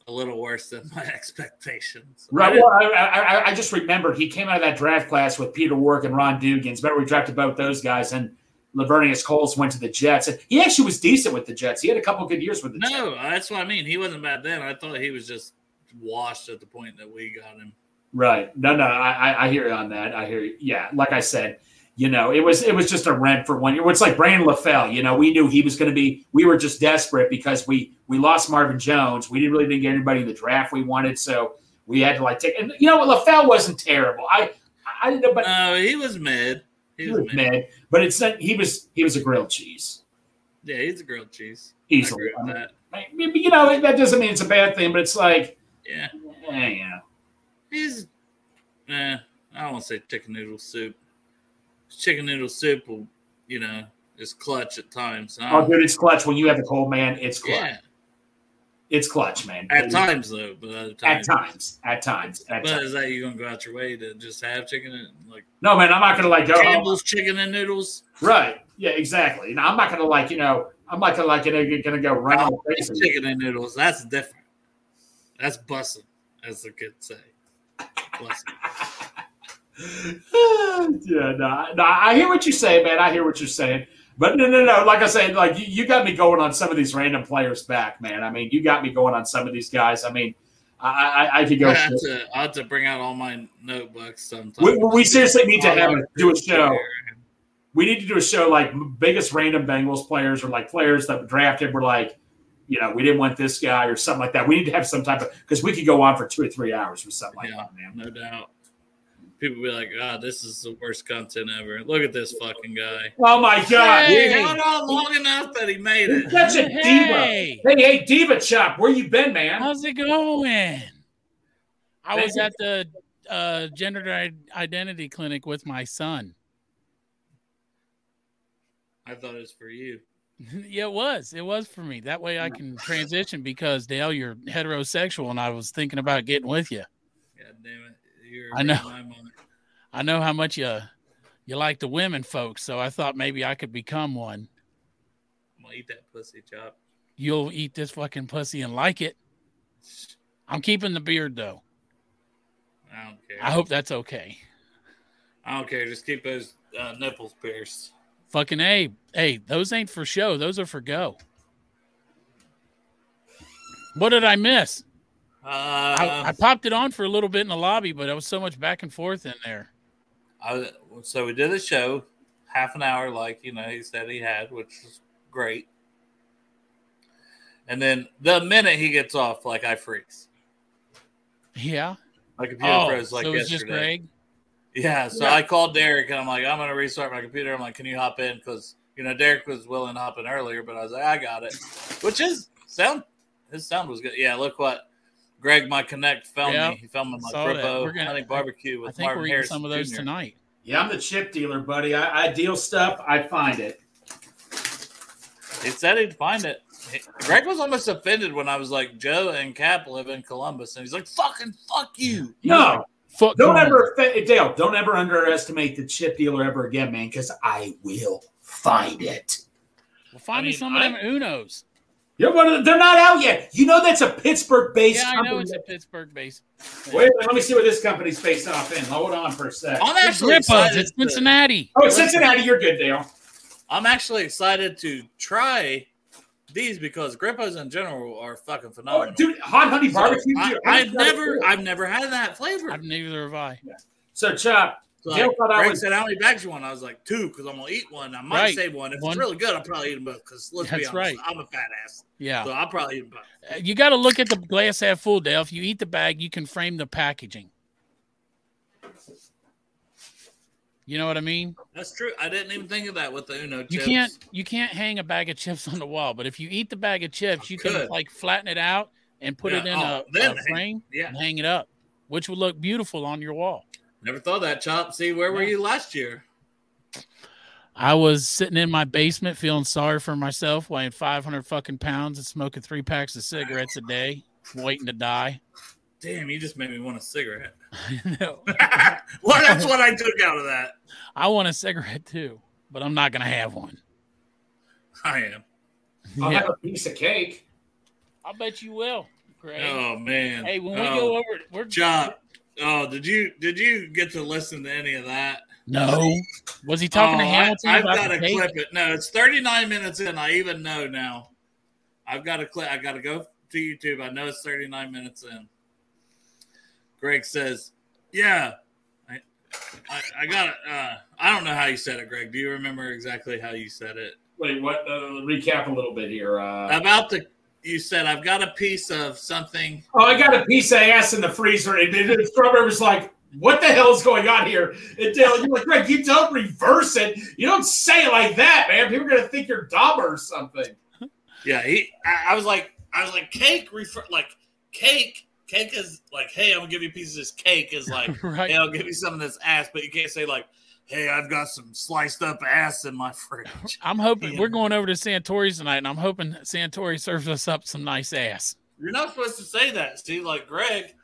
a little worse than my expectations. Right. Well, I, I, I- just remembered he came out of that draft class with Peter Warrick and Ron Dugans. Remember we drafted both those guys, and Laveranues Coles went to the Jets. And he actually was decent with the Jets. He had a couple good years with the Jets. No, that's what I mean. He wasn't bad then. I thought he was just washed at the point that we got him. Right. No, no, I- I hear you on that. I hear you. Yeah, like I said, you know, it was it was just a rent for one year. It's like Brandon LaFell. You know, we knew he was going to be. We were just desperate because we we lost Marvin Jones. We didn't really didn't get anybody in the draft we wanted, so we had to like take. And you know what, LaFell wasn't terrible. I I didn't know, but No, he was mid. He he was was mid. mid. But it's not. He was he was a grilled cheese Yeah, he's a grilled cheese. easily. I that. I mean, you know, that doesn't mean it's a bad thing, but it's like, Yeah, eh, you know. he's. Eh, I don't want to say chicken noodle soup. Chicken noodle soup will, you know, is clutch at times. Oh, dude, it's clutch when you have a cold man. It's clutch. yeah, It's clutch, man. at times though, but other At times. times. At times. At But times. is that you gonna go out your way to just have chicken and like No, man, I'm not gonna like go. oh, Campbell's chicken and noodles? right. Yeah, exactly. Now I'm not gonna like, you know, I'm not gonna like you know, you're gonna go run on the face of it. chicken and noodles. That's different. That's bussin', as the kids say. Bussin'. yeah, no, I- no, I hear what you say, man. I hear what you're saying. But no, no, no. Like I said, like you, you got me going on some of these random players back, man. I mean, you got me going on some of these guys. I mean, I, I, I could go. I have, to, I have to bring out all my notebooks sometimes. We, we seriously need to have a, do a show. We need to do a show like biggest random Bengals players or like players that were drafted were like, you know, we didn't want this guy or something like that. We need to have some type of because we could go on for two or three hours with something like Yeah. that, man. No doubt. People be like, God, this is the worst content ever. Look at this fucking guy. Oh my god, He Hey. held on long enough that he made it. such a diva. Hey, Hey, hey, diva chop, where you been, man? how's it going? I was at the uh, gender identity clinic with my son. I thought it was for you. yeah, it was. It was for me. That way I can transition because Dale, you're heterosexual, and I was thinking about getting with you. God damn it. You're I know. reading my mind. I know how much you you like the women folks, so I thought maybe I could become one. I'm gonna eat that pussy chop. You'll eat this fucking pussy and like it. I'm keeping the beard though. I don't care. I hope that's okay. I don't care. Just keep those uh, nipples pierced. Fucking A. Hey, those ain't for show. Those are for go. What did I miss? Uh, I, I popped it on for a little bit in the lobby, but I was so much back and forth in there. I, so we did a show, half an hour, like you know he said he had, which was great. And then the minute he gets off, like I freeze. Yeah. My computer Oh, froze like so it was yesterday. just Greg. Yeah, so Yeah. I called Derek and I'm like, I'm gonna restart my computer. I'm like, can you hop in? Because you know Derek was willing to hop in earlier, but I was like, I got it. Which is sound. His sound was good. Yeah, look what Greg, my connect, filmed Yeah, me. He filmed me my saw that. Grippo We're gonna- honey barbecue I with think Marvin we're eating Harrison some of those Jr. tonight. Yeah, I'm the chip dealer, buddy. I, I deal stuff. I find it. He said he'd find it. He- Greg was almost offended when I was like, Joe and Cap live in Columbus, and he's like, "Fucking fuck you." No, Fuck don't Columbus. ever, Dale. Don't ever underestimate the chip dealer ever again, man. Because I will find it. Well, find I me mean, some of I- them Unos. You're one of the, they're not out yet. You know that's a Pittsburgh-based Yeah, I company. know it's a Pittsburgh-based. Wait, let me see what this company's based off in. Hold on for a sec. I'm actually Grippos, it's to- Cincinnati. Oh, it's Cincinnati. You're good, Dale. I'm actually excited to try these because Grippos in general are fucking Oh, phenomenal. dude, hot honey So, barbecue. I, I've never. I've never had that flavor. I've neither have I. So, Chop, So, Dale like, thought I Greg was- said, "How many bags you want?" I was like, two, because I'm gonna eat one. I might Right. say one. If One. it's really good, I'll probably eat them both. Because let's be honest, right. I'm a fat ass, Yeah. so I'll probably eat them both. Uh, You got to look at the glass half full, Dale. If you eat the bag, you can frame the packaging. You know what I mean? That's true. I didn't even think of that with the Uno You chips. can't you can't hang a bag of chips on the wall, but if you eat the bag of chips, you can like flatten it out and put it in oh, a, then a hang- frame yeah. and hang it up, which would look beautiful on your wall. Never thought of that, Chop. See, where were you last year? I was sitting in my basement feeling sorry for myself, weighing 500 fucking pounds and smoking three packs of cigarettes a day, waiting to die. Damn, you just made me want a cigarette. No. well, that's what I took out of that. I want a cigarette too, but I'm not going to have one. I am. I'll Yeah. have a piece of cake. I bet you will, Greg. Oh man. hey, when we oh, go over, we're Chop. Oh, did you did you get to listen to any of that? No, was he talking to Oh, I- Hamilton I've got the to clip it. No, it's 39 minutes in. I even know now. I've got to clip. I got to go to YouTube. I know it's 39 minutes in. Greg says, "Yeah, I, I, I got it. Uh, I don't know how you said it, Greg. Do you remember exactly how you said it? Wait, what? Uh, recap a little bit here. Uh, About the you said I've got a piece of something. oh, I got a piece of ass in the freezer, and then the strawberry was like, "What the hell is going on here?" And Dale, you're like, "Greg, you don't reverse it. You don't say it like that, man. People are gonna think you're dumb or something." Yeah, he. I, I was like, I was like, cake. Refer like cake. Cake is like, hey, I'm gonna give you pieces of this cake. Is like, right. hey, I'll give you some of this ass, but you can't say like, hey, I've got some sliced up ass in my fridge. I'm hoping Yeah. we're going over to Santori's tonight, and I'm hoping Santori serves us up some nice ass. You're not supposed to say that, Steve. Like Greg,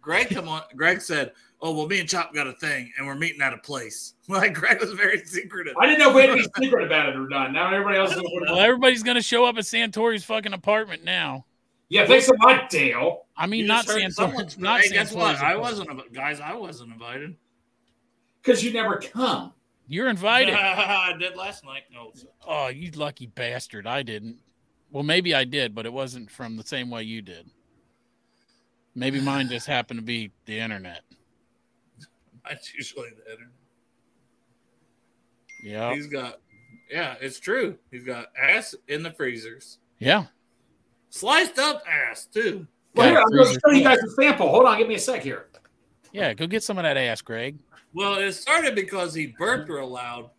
Greg, come on. Greg said, "Oh well, me and Chop got a thing, and we're meeting at a place." Like Greg was very secretive. I didn't know if we had to be secret about it or not. Now everybody else knows Well, is. everybody's going to show up at Santori's fucking apartment now. Yeah, thanks a lot, Dale. I mean, You not just heard someone- Santori's. Not hey, guess what? Santori's I wasn't, invi- guys. I wasn't invited. Because you never come. You're invited. I did last night. Oh, no, oh, you lucky bastard! I didn't. Well, maybe I did, but it wasn't from the same way you did. Maybe mine just happened to be the internet. that's usually the internet. Yeah, He's got, yeah, it's true. He's got ass in the freezers, yeah. sliced up ass too. Well, here, I'm going to show you guys a sample. Hold on, give me a sec here. Yeah, go get some of that ass, Greg. Well, it started because he burped real loud,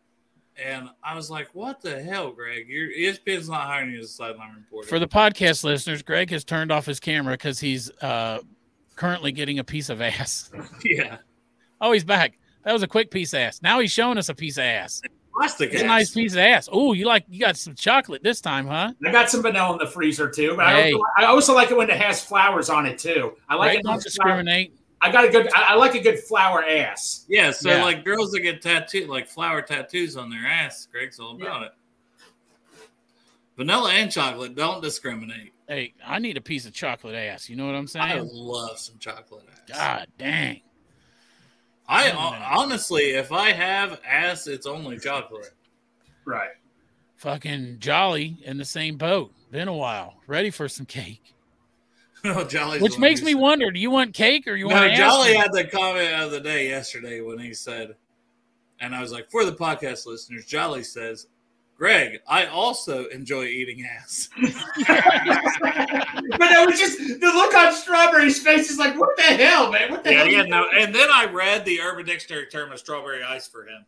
and I was like, "What the hell, Greg? Your ESPN's not hiring you as a sideline reporter." For the podcast listeners, Greg has turned off his camera because he's uh, currently getting a piece of ass. yeah, Oh, he's back. That was a quick piece of ass. Now he's showing us a piece of ass. plastic It's ass. a nice piece of ass. Oh, you like you got some chocolate this time, huh? I got some vanilla in the freezer too, but Hey. I, also, I also like it when it has flowers on it too. I like Greg, it. don't when it's flower- discriminate. I got a good. I, I like a good flower ass. Yeah, so Yeah. like girls that get tattooed, like flower tattoos on their ass, Greg's all about it. Vanilla and chocolate don't discriminate. Hey, I need a piece of chocolate ass. You know what I'm saying? I love some chocolate ass. God dang. I man. honestly, if I have ass, it's only chocolate. Right. Fucking Jolly in the same boat. Been a while. Ready for some cake. no, Jolly's Which makes me said- wonder, do you want cake or you No, want ass? Jolly had the comment of the day yesterday when he said, and I was like, for the podcast listeners, Jolly says, Greg, I also enjoy eating ass. But it was just the look on Strawberry's face is like, what the hell, man? What the yeah, hell? yeah, no. And then I read the Urban Dictionary term of strawberry ice for him.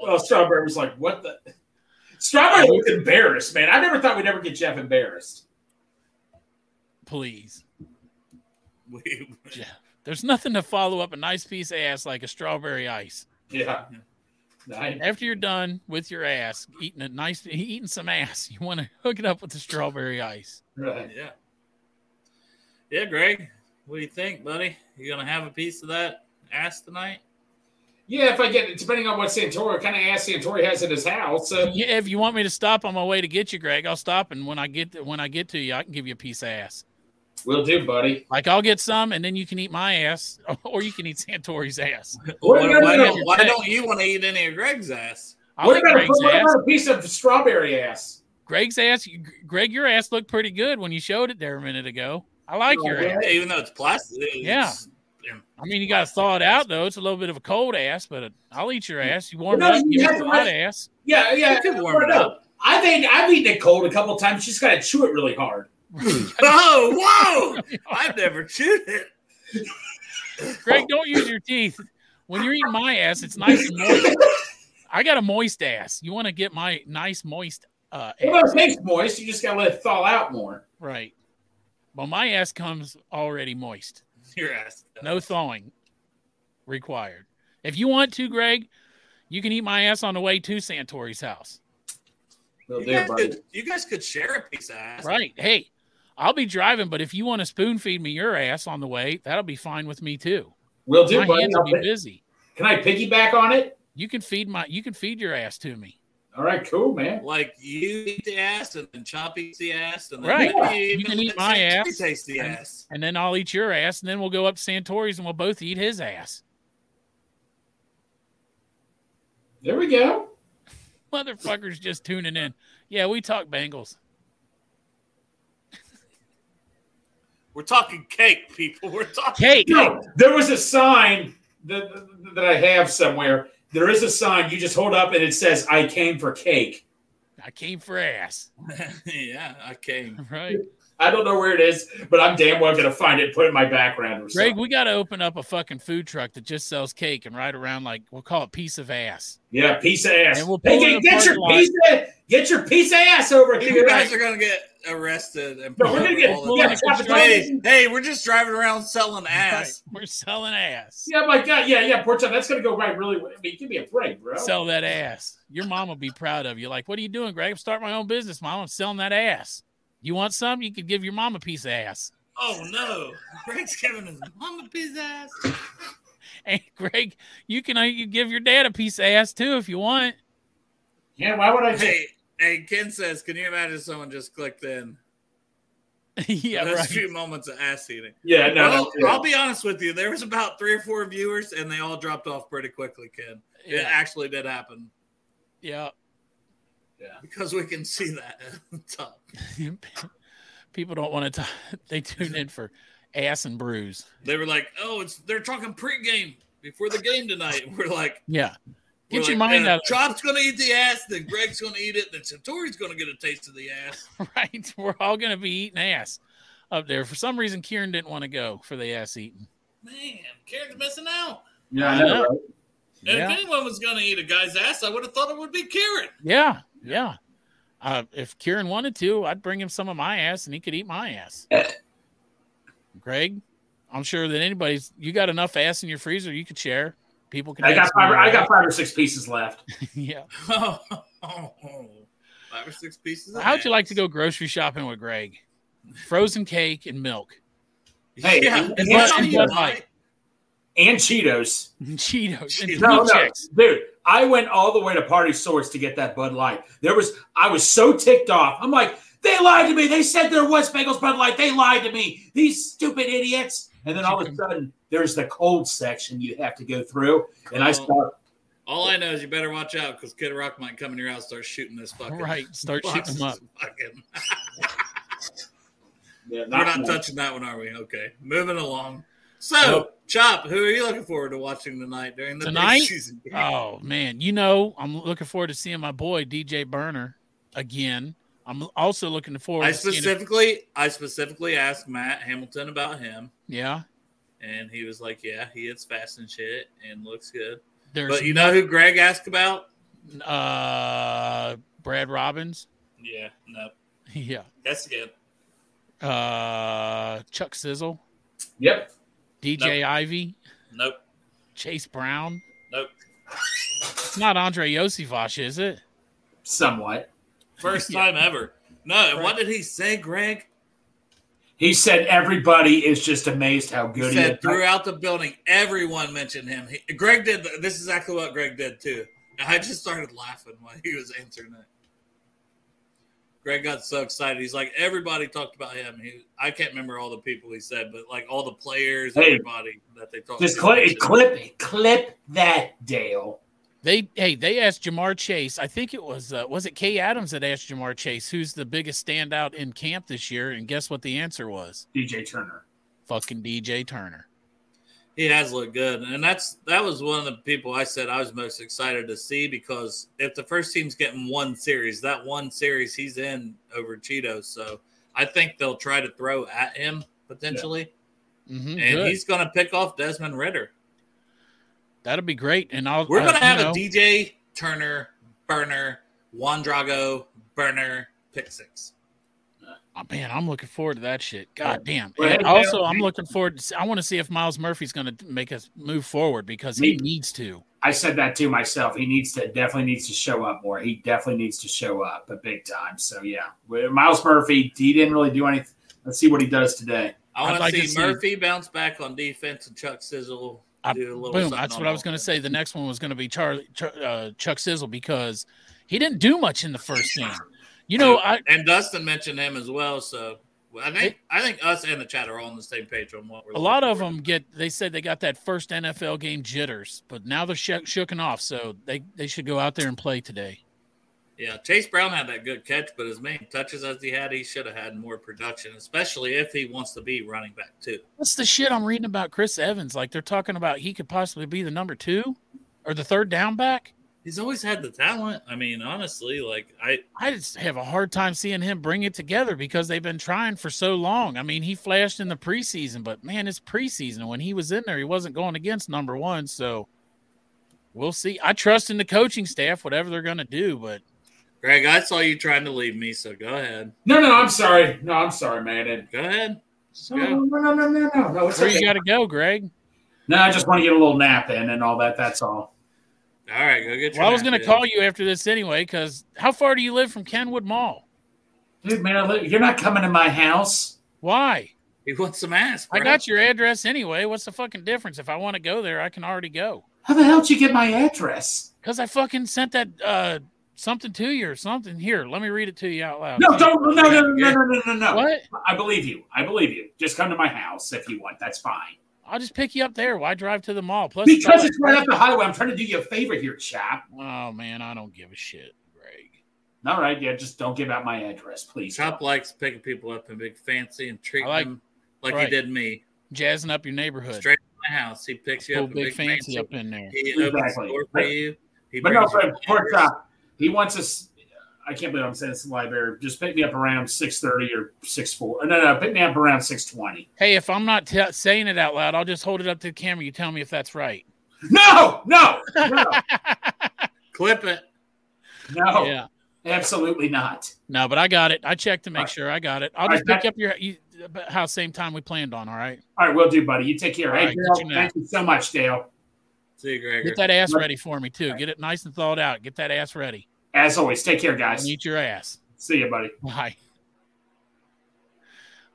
Well, Strawberry was like, what the? Strawberry looked embarrassed, man. I never thought we'd ever get Jeff embarrassed. Please. We- Jeff. There's nothing to follow up a nice piece of ass like a strawberry ice. Yeah. Nice. After you're done with your ass, eating a nice eating some ass, you want to hook it up with the strawberry ice. Right. yeah. Yeah, Greg, what do you think, buddy? You gonna have a piece of that ass tonight? Yeah, if I get, depending on what Santori, kind of ass Santori has at his house. Uh, Yeah, if you want me to stop on my way to get you, Greg, I'll stop, and when I get when I get to you, I can give you a piece of ass. Will do, buddy. Like I'll get some, and then you can eat my ass, or you can eat Santori's ass. What Why, why don't, why don't you want to eat any of Greg's ass? I'll What eat about, Greg's what ass. about a piece of strawberry ass? Greg's ass, Greg, your ass looked pretty good when you showed it there a minute ago. I like your Oh, ass. Even though it's plastic. it's- Yeah. I mean, you got to thaw it out though. It's a little bit of a cold ass, but I'll eat your ass. You warm it up, you give have some hot ass. Yeah, yeah. You can I warm don't it know. up. I've eaten, I've eaten it cold a couple times. Just got to chew it really hard. Oh, whoa! I've never chewed it. Greg, don't use your teeth. When you're eating my ass, it's nice and moist. I got a moist ass. You want to get my nice moist uh, Well, ass, it tastes moist. You just got to let it thaw out more. right? Well, my ass comes already moist. Your ass. No thawing required. If you want to, Greg, you can eat my ass on the way to Santori's house. You guys, could, you guys could share a piece of ass. Right. Hey, I'll be driving, but if you want to spoon feed me your ass on the way, that'll be fine with me too. We'll do, My buddy. hands I'll be busy. Can I piggyback on it? You can feed my you can feed your ass to me. All right, cool, man. Like you eat the ass, and then Chop eats the ass, and then Right. maybe You even can eat my ass, Taste the and- ass. And then I'll eat your ass, and then we'll go up to Santori's and we'll both eat his ass. There we go. Motherfuckers just tuning in. Yeah, we talk Bengals. We're talking cake, people. We're talking Cake. No, there was a sign that, that I have somewhere. There is a sign you just hold up and it says, I came for cake. I came for ass. yeah, I came. Right. I don't know where it is, but I'm damn well going to find it and put it in my background or Greg, something. we got to open up a fucking food truck that just sells cake and ride around like we'll call it piece of ass. Yeah, piece of ass. And we'll hey, pull in get, get your parking piece of get your piece of ass over here. You here. guys are gonna get arrested. And No, we're gonna get- all the yeah, time. hey, hey, we're just driving around selling ass. Right. We're selling ass. Yeah, my God. Yeah, yeah, poor child. That's going to go right really. I mean, give me a break, bro. Sell that ass. Your mom will be proud of you. Like, what are you doing, Greg? I'm starting my own business, mom. I'm selling that ass. You want some? You could give your mom a piece of ass. Oh no, Greg's giving his mom a piece of ass. Hey, Greg, you can uh, you give your dad a piece of ass too if you want. yeah, why would I Hey, hey, Ken says, can you imagine someone just clicked in? yeah, Those right. few moments of ass eating. Yeah, no, well, no. I'll be honest with you. There was about three or four viewers, and they all dropped off pretty quickly. Ken, it Yeah, actually did happen yeah. Because we can see that at the top. People don't want to. They tune in for ass and bruise. They were like, "Oh, it's they're talking pregame before the game tonight." We're like, Yeah. Get your like, mind uh, out. Chop's gonna eat the ass, then Greg's gonna eat it, then Satori's gonna get a taste of the ass. Right. We're all gonna be eating ass up there. For some reason, Kieran didn't want to go for the ass eating. Man, Kieran's missing out. Yeah, I know. right? And Yeah. if anyone was gonna eat a guy's ass, I would have thought it would be Kieran. Yeah, yeah. Uh, if Kieran wanted to, I'd bring him some of my ass and he could eat my ass. Greg, I'm sure that anybody's you got enough ass in your freezer you could share. People can. I got five. your I got five or six pieces left. yeah. Oh, five or six pieces. Of How'd you like to go grocery shopping with Greg? Frozen cake and milk, Hey, yeah, and- and yeah, Bud- and yeah, And Cheetos. Cheetos, and No, no, chicks. dude. I went all the way to Party Source to get that Bud Light. There was, I was so ticked off. I'm like, they lied to me. They said there was Bengals Bud Light. They lied to me. These stupid idiots. And then all of a sudden, there's the cold section you have to go through. And I start, All I know is you better watch out because Kid Rock might come in your house and start shooting this fucking. Right, start boxes shooting them up. Fucking. yeah, We're not not- touching that one, are we? Okay, moving along. So, Nope. Chop, who are you looking forward to watching tonight during the Tonight? season? Oh man, you know I'm looking forward to seeing my boy DJ Burner again. I'm also looking forward. I to specifically, I specifically asked Matt Hamilton about him, yeah. and he was like, "Yeah, he hits fast and shit and looks good." There's But you know who Greg asked about? uh Brad Robbins. Yeah, no, Yeah. that's good. Uh Chuck Sizzle, Yep. DJ Ivey, Nope, Chase Brown. nope. It's not Andrei Iosivas, is it? Somewhat. First time ever. No, what did he say, Greg? He said everybody is just amazed how good he, said is. throughout the building, everyone mentioned him. He, Greg did. This is exactly what Greg did too. I just started laughing while he was answering it. Greg got so excited. He's like, everybody talked about him. He, I can't remember all the people he said, but like all the players, Hey, everybody that they talked. Just to clip, clip, clip that, Dale. They hey, they asked Ja'Marr Chase. I think it was uh, was it Kay Adams that asked Ja'Marr Chase who's the biggest standout in camp this year, and guess what the answer was? DJ Turner. Fucking DJ Turner. He has looked good, and that's that was one of the people I said I was most excited to see because if the first team's getting one series, that one series he's in over Cheetos, so I think they'll try to throw at him potentially, Mm-hmm, and he's going to pick off Desmond Ridder. That'll be great. And I'll We're uh, going to have know, a DJ Turner burner, Juan Drago burner pick six. Oh, man, I'm looking forward to that shit. God damn. And also, I'm looking forward. To, see- I want to see if Myles Murphy's going to make us move forward because he Me- needs to. I said that to myself. He needs to definitely needs to show up more. He definitely needs to show up, but big time. So yeah, Myles Murphy, he didn't really do anything. Let's see what he does today. I want like to to see see- Murphy bounce back on defense and Chuck Sizzle. I, boom. That's what I was going to say. The next one was going to be Charlie uh, Chuck Sizzle because he didn't do much in the first game. You know, I and Dustin mentioned him as well. So I think it, I think us and the chat are all on the same page on what we're. A lot of them get. They said they got that first NFL game jitters, but now they're sh- shooken off, so they they should go out there and play today. Yeah, Chase Brown had that good catch, but as many touches as he had, he should have had more production, especially if he wants to be running back too. What's the shit I'm reading about Chris Evans? Like they're talking about he could possibly be the number two or the third down back. He's always had the talent. I mean, honestly, like I, I just have a hard time seeing him bring it together because they've been trying for so long. I mean, he flashed in the preseason, but man, it's preseason. When he was in there, he wasn't going against number one. So we'll see. I trust in the coaching staff, whatever they're going to do, but Greg, I saw you trying to leave me, so go ahead. No, no, I'm sorry. No, I'm sorry, man. And go ahead. No, no, no, no, no, no, no. It's Where okay. you got to go, Greg? No, I just want to get a little nap in and all that. That's all. All right, go get. Well, I was going to call you after this anyway, because how far do you live from Kenwood Mall? Dude, man, you're not coming to my house. Why? He wants some ass. Bro. I got your address anyway. What's the fucking difference? If I want to go there, I can already go. How the hell did you get my address? Because I fucking sent that uh, something to you or something. Here, let me read it to you out loud. No, don't. No, no, no, no, no, no, no, no. What? I believe you. I believe you. Just come to my house if you want. That's fine. I'll just pick you up there. Why drive to the mall? Plus, because it's right off the highway. I'm trying to do you a favor here, chap. Oh man, I don't give a shit, Greg. All right, yeah, just don't give out my address, please. Chop likes picking people up in big fancy and treating like, them like right. he did me, jazzing up your neighborhood. Straight to my house, he picks you up big, big fancy, fancy, up in there. He exactly. opens the door for you. He but no, but poor chop. He wants us I can't believe I'm saying this in the library. Just pick me up around six thirty or six four. No, no, pick me up around six twenty. Hey, if I'm not t- saying it out loud, I'll just hold it up to the camera. You tell me if that's right. No, no, no. clip it. No, yeah, absolutely not. No, but I got it. I checked to make right. sure I got it. I'll just right, pick that, up your you, house same time we planned on. All right. All right, we'll do, buddy. You take care. All hey, right, Dale, you thank you so much, Dale. See you, Greg. Get that ass ready for me too. Get it nice and thawed out. Get that ass ready. As always, take care, guys. Eat your ass. See you, buddy. Bye.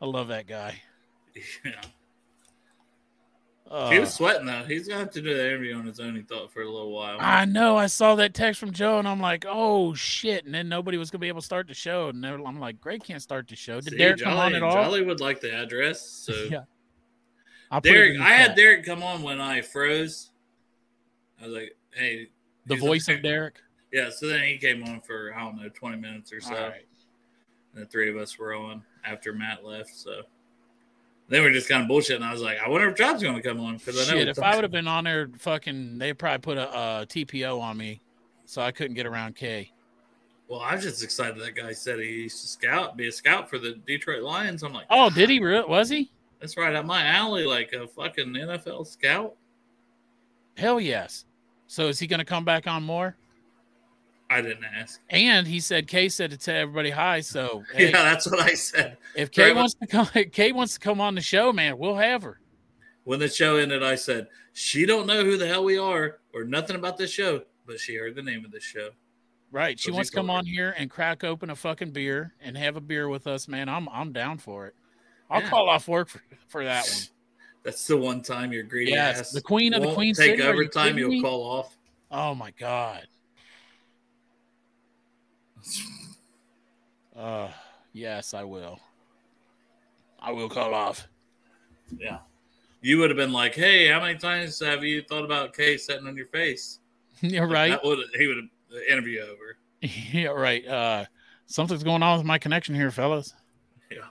I love that guy. Yeah. Uh, he was sweating though. He's gonna have to do the interview on his own. He thought for a little while. I know. I saw that text from Joe, and I'm like, "Oh shit!" And then nobody was gonna be able to start the show, and I'm like, "Greg can't start the show." Did See, Derek Jolly, come on at all? Jolly would like the address. So yeah, I'll Derek. I had Derek come on when I froze. I was like, "Hey." The voice of Derek. Yeah, so then he came on for I don't know twenty minutes or so. Right. And the three of us were on after Matt left. So they were just kind of bullshitting. I was like, I wonder if Job's going to come on because I know. Shit, if I would have been on there, fucking, they probably put a, a, TPO on me, so I couldn't get around K. Well, I was just excited that guy said he used to scout, be a scout for the Detroit Lions. I'm like, oh, did he? Really? Was he? That's right up my alley, like a fucking NFL scout. Hell yes. So is he going to come back on more? I didn't ask. And he said Kay said to tell everybody hi. So hey, yeah, that's what I said. If Kay wants to come, Kay wants to come on the show, man, we'll have her. When the show ended, I said she don't know who the hell we are or nothing about this show, but she heard the name of the show. Right. She wants to come her. on here and crack open a fucking beer and have a beer with us, man. I'm I'm down for it. I'll yeah. call off work for, for that one. That's the one time your greedy yes, ass. The queen of the queen take city. overtime. You will call off. Oh my god. Uh, yes, I will. I will call off. Yeah. You would have been like, "Hey, how many times have you thought about Kay sitting on your face?" Yeah, right. That would he would have interview over. yeah, right. Uh, something's going on with my connection here, fellas. Yeah.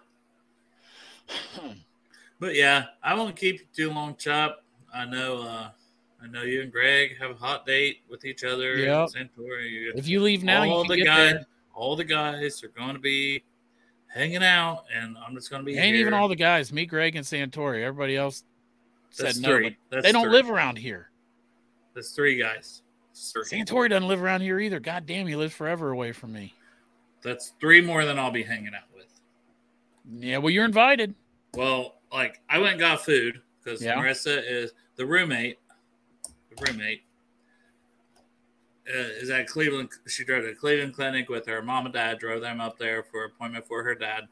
but yeah, I won't keep you too long, Chop. I know. uh I know you and Greg have a hot date with each other. Yeah. If you leave now, all the guys, all the guys are going to be hanging out, and I'm just going to be. Ain't here. even all the guys. Me, Greg, and Santori. Everybody else That's said three. no. they don't three. live around here. That's three guys. Three. Santori doesn't live around here either. God damn, he lives forever away from me. That's three more than I'll be hanging out with. Yeah, well, you're invited. Well, like I went and got food because yeah. Marissa is the roommate roommate uh, is at Cleveland. She drove to Cleveland Clinic with her mom and dad. Drove them up there for appointment for her dad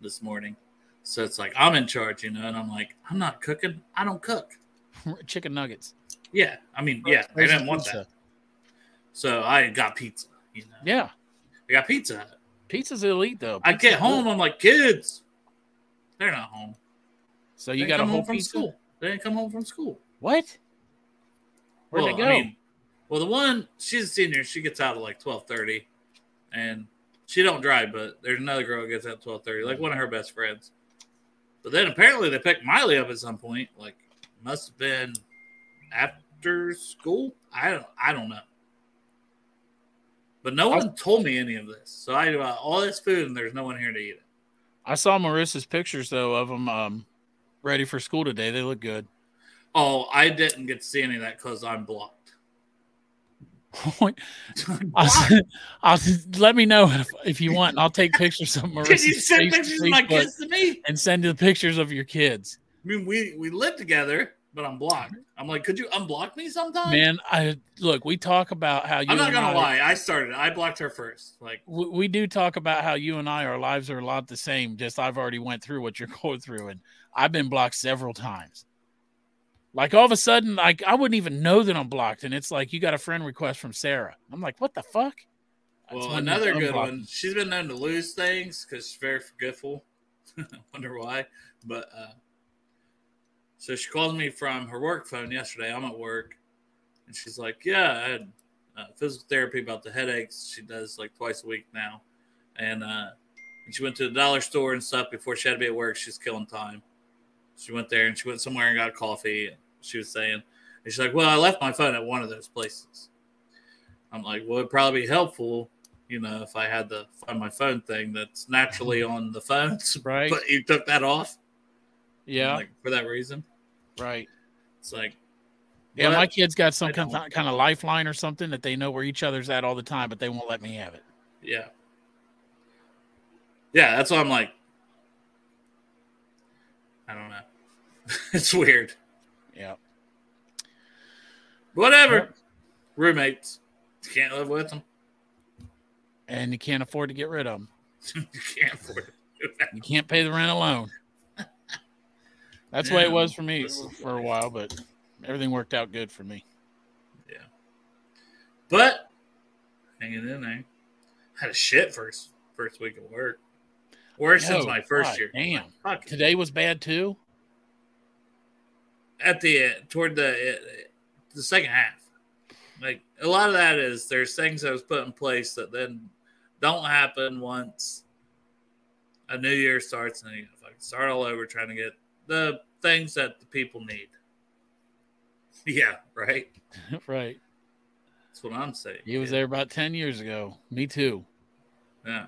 this morning. So it's like I'm in charge, you know, and I'm like, I'm not cooking. I don't cook. chicken nuggets. Yeah, I mean, yeah, they didn't want that. So I got pizza. You know? Yeah, I got pizza. Pizza's elite though. I get home, I'm like, kids, they're not home. So you got a whole from pizza? school. They didn't come home from school. What? Where'd well, they go? I mean, well, the one she's a senior. She gets out at like twelve thirty, and she don't drive. But there's another girl that gets out at twelve thirty, like one of her best friends. But then apparently they picked Miley up at some point. Like must have been after school. I don't. I don't know. But no one told me any of this. So I uh, all this food and there's no one here to eat it. I saw Marissa's pictures though of them um, ready for school today. They look good. Oh, I didn't get to see any of that because I'm blocked. I'll, I'll, let me know if, if you want. I'll take pictures of Marissa's Can you send pictures of my kids to me? and send the pictures of your kids. I mean, we we live together, but I'm blocked. I'm like, could you unblock me sometime? Man, I look. We talk about how you. I'm not gonna I- lie. I started. I blocked her first. Like, we, we do talk about how you and I, our lives are a lot the same. Just I've already went through what you're going through, and I've been blocked several times. Like all of a sudden, like I wouldn't even know that I'm blocked, and it's like you got a friend request from Sarah. I'm like, what the fuck? Well, another good unblock one. She's been known to lose things because she's very forgetful. I wonder why, but uh, so she calls me from her work phone yesterday. I'm at work, and she's like, "Yeah, I had uh, physical therapy about the headaches. She does like twice a week now, and uh, and she went to the dollar store and stuff before she had to be at work. She's killing time. She went there and she went somewhere and got coffee. And she was saying, and she's like, "Well, I left my phone at one of those places." I'm like, "Well, it'd probably be helpful." You know, if I had the find my phone thing that's naturally on the phones, Right. But you took that off, Yeah, like for that reason. right. It's like, Yeah, my kids got some kind of, kind of lifeline or something that they know where each other's at all the time, but they won't let me have it. Yeah. Yeah, that's why I'm like, I don't know. it's weird. Yeah. Whatever. Yep. Roommates. You can't live with them. And you can't afford to get rid of them. you can't afford it. You can't pay the rent alone. That's the way it was for me for a while, but everything worked out good for me. Yeah. But hanging in there. I Had a shit first first week of work. Worse since Oh, my first God year. Damn. Today was bad too. At the end, toward the the second half, like a lot of that is there's things that was put in place that then don't happen once a new year starts, and you fucking start all over trying to get the things that the people need. Yeah, right. right. That's what I'm saying. He was there about 10 years ago. Me too. Yeah,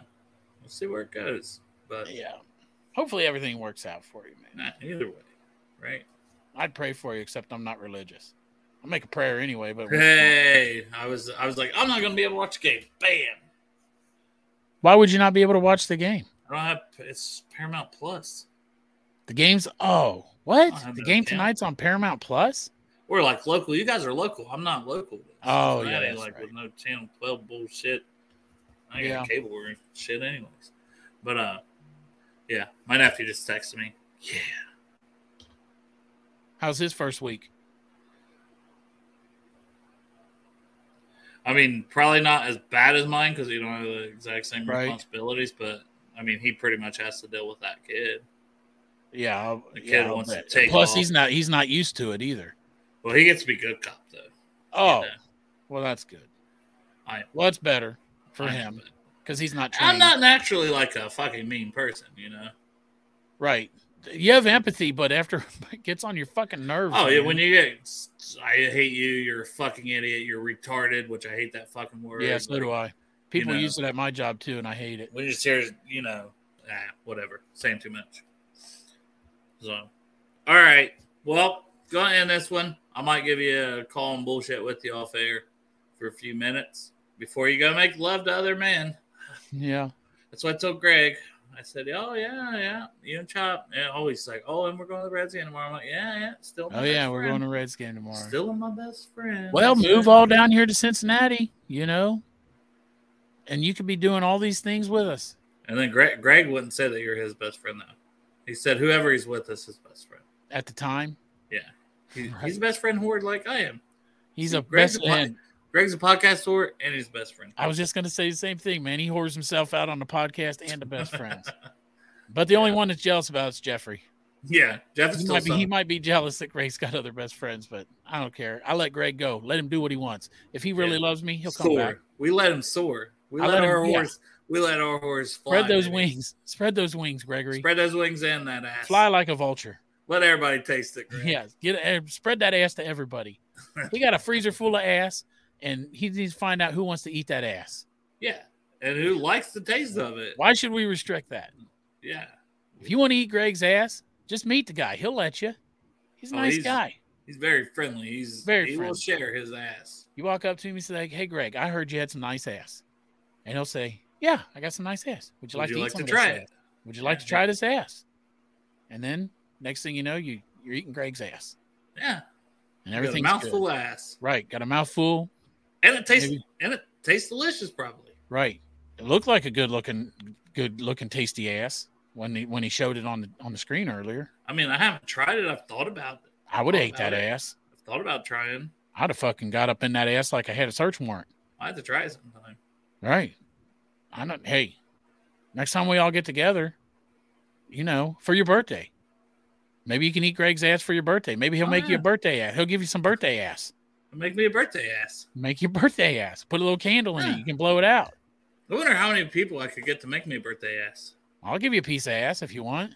we'll see where it goes. But Yeah. Hopefully everything works out for you, man. nah, either way, right? I'd pray for you, except I'm not religious. I'll make a prayer anyway, but Hey, I was I was like, I'm not gonna be able to watch the game. Bam. why would you not be able to watch the game? I don't have it's Paramount Plus. The game's oh what? The game tonight's on Paramount Plus? We're like local. You guys are local. I'm not local. Oh, Cincinnati, yeah, that's like right. with no channel twelve bullshit. I got Yeah. cable or shit anyways. But uh yeah, my nephew just texted me. Yeah. How's his first week? I mean, probably not as bad as mine because you don't have the exact same Right. responsibilities, but I mean, he pretty much has to deal with that kid. Yeah, The kid yeah, wants to take Plus, off. he's not he's not used to it either. Well, he gets to be good cop though. Oh, Yeah. well, that's good. I Well, it's better for I him because he's not trained. I'm not naturally like a fucking mean person, you know. right. You have empathy, but after it gets on your fucking nerves. Oh yeah, when you get, I hate you. You're a fucking idiot. You're retarded, which I hate that fucking word. yeah, so do I. People know. use it at my job too, and I hate it. When you just hear, you know, ah, whatever, saying too much. So, all right. Well, go and end this one. I might give you a call and bullshit with you off air for a few minutes before you go make love to other men. Yeah. That's what I told Greg. I said, "Oh yeah, yeah, you and Chop." And always like, "Oh, and we're going to the Reds game tomorrow." I'm like, "Yeah, yeah, still." Oh yeah, we're friend. going to Reds game tomorrow. Still my best friend. Well, That's move all down here to Cincinnati, you know, and you could be doing all these things with us. And then Greg, Greg wouldn't say that you're his best friend though. He said whoever he's with is his best friend. At the time, Yeah. He, right. He's a best friend horde like I am. He's See, a Greg's best friend. Greg's a podcast whore and he's best friend. I was just going to say the same thing, man. He whores himself out on the podcast and the best friends. but the yeah. only one that's jealous about is Jeffrey. Yeah, Jeff he might, be, he might be jealous that Greg's got other best friends, but I don't care. I let Greg go. Let him do what he wants. If he really yeah. loves me, he'll come back. We let him soar. We let, let, our him, horse. Yeah. We let our horse fly. Spread those wings. Spread those wings, Gregory. Spread those wings and that ass. Fly like a vulture. Let everybody taste it. Greg. Yeah, get uh, spread that ass to everybody. we got a freezer full of ass and he needs to find out who wants to eat that ass. Yeah, and who likes the taste of it. Why should we restrict that? Yeah. If you want to eat Greg's ass, just meet the guy. He'll let you. He's a oh, nice he's, guy. He's very friendly. He's very. He friendly. will share his ass. You walk up to him and say, "Hey, Greg, I heard you had some nice ass," and he'll say, "Yeah, I got some nice ass. Would you Would like you to like eat some to try it? Ass? Would you like to try this ass?" And then next thing you know, you you're eating Greg's ass. Yeah. And everything's mouthful ass. Right. Got a mouthful and it tastes Maybe. and it tastes delicious, probably. Right. It looked like a good looking, good looking, tasty ass when he when he showed it on the on the screen earlier. I mean, I haven't tried it. I've thought about it. I would have ate that it. ass. I've thought about trying. I'd have fucking got up in that ass like I had a search warrant. I had to try it sometime. Right. I don't. Hey, next time we all get together, you know, for your birthday, maybe you can eat Greg's ass for your birthday. Maybe he'll oh, make yeah. you a birthday ass. He'll give you some birthday ass. Make me a birthday ass. Make your birthday ass. Put a little candle in yeah. it. You can blow it out. I wonder how many people I could get to make me a birthday ass. I'll give you a piece of ass if you want.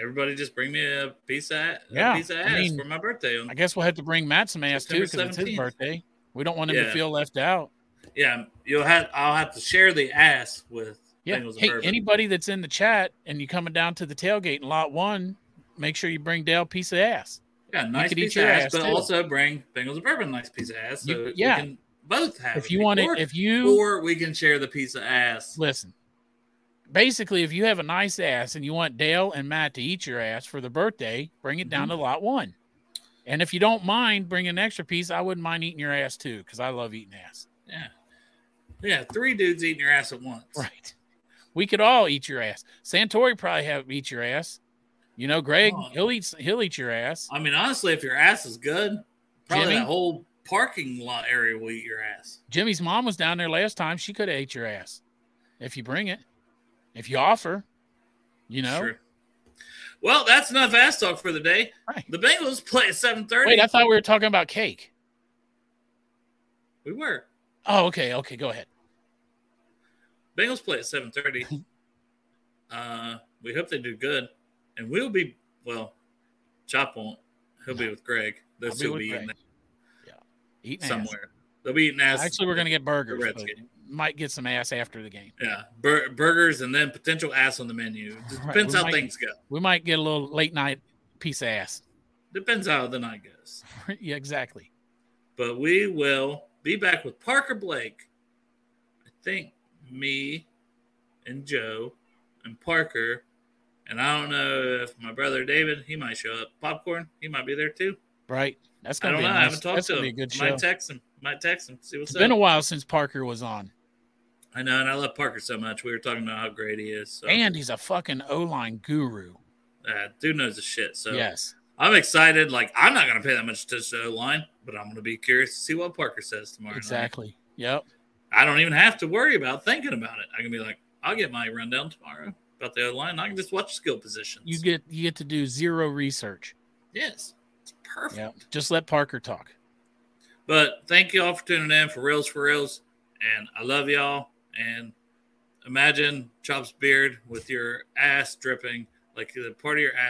Everybody just bring me a piece of, yeah. piece of ass I mean, for my birthday. I guess we'll have to bring Matt some ass September too because it's his birthday. We don't want him yeah. to feel left out. Yeah, you'll have. I'll have to share the ass with. Yeah. Hey, anybody that's in the chat and you coming down to the tailgate in lot one, make sure you bring Dale a piece of ass. Yeah, nice piece of ass, ass but also bring Bengals of bourbon, nice piece of ass. So you, yeah, both have. If you want it, if you or we can share the piece of ass. Listen, basically, if you have a nice ass and you want Dale and Matt to eat your ass for the birthday, bring it down mm-hmm. to lot one. And if you don't mind bringing an extra piece, I wouldn't mind eating your ass too because I love eating ass. Yeah, yeah, three dudes eating your ass at once. Right. We could all eat your ass. Santori probably have eat your ass. You know, Greg, oh. he'll eat he'll eat your ass. I mean, honestly, if your ass is good, probably Jimmy, that whole parking lot area will eat your ass. Jimmy's mom was down there last time. She could have ate your ass if you bring it. If you offer, you know. Sure. Well, that's enough ass talk for the day. Right. The Bengals play at seven thirty. Wait, I thought we were talking about cake. We were. Oh, okay. Okay, go ahead. Bengals play at seven thirty. uh, we hope they do good and we'll be well. Chop won't. He'll be with Greg. They'll still be, be eating. Yeah, eating somewhere. Ass. They'll be eating ass. Actually, we're gonna get burgers. Might get some ass after the game. Yeah, Bur- burgers and then potential ass on the menu. Depends how might, things go. We might get a little late night piece of ass. Depends how the night goes. yeah, exactly. But we will be back with Parker Blake. I think me and Joe and Parker and I don't know if my brother David, he might show up. Popcorn, he might be there too. Right. That's gonna I don't know. Nice, I haven't talked to him. Be a good show. Might text him. Might text him. See what's it's up. been a while since Parker was on. I know, and I love Parker so much. We were talking about how great he is. So. And he's a fucking O line guru. Uh, dude knows the shit. So yes, I'm excited. Like I'm not gonna pay that much to O line, but I'm gonna be curious to see what Parker says tomorrow. Exactly. Night. Yep. I don't even have to worry about thinking about it. I can be like, I'll get my rundown tomorrow about the other line. I can just watch skill positions. You get you get to do zero research. Yes, it's perfect. Yeah, just let Parker talk. But thank you all for tuning in for Reels for Reels, and I love y'all. And imagine Chop's beard with your ass dripping like the part of your ass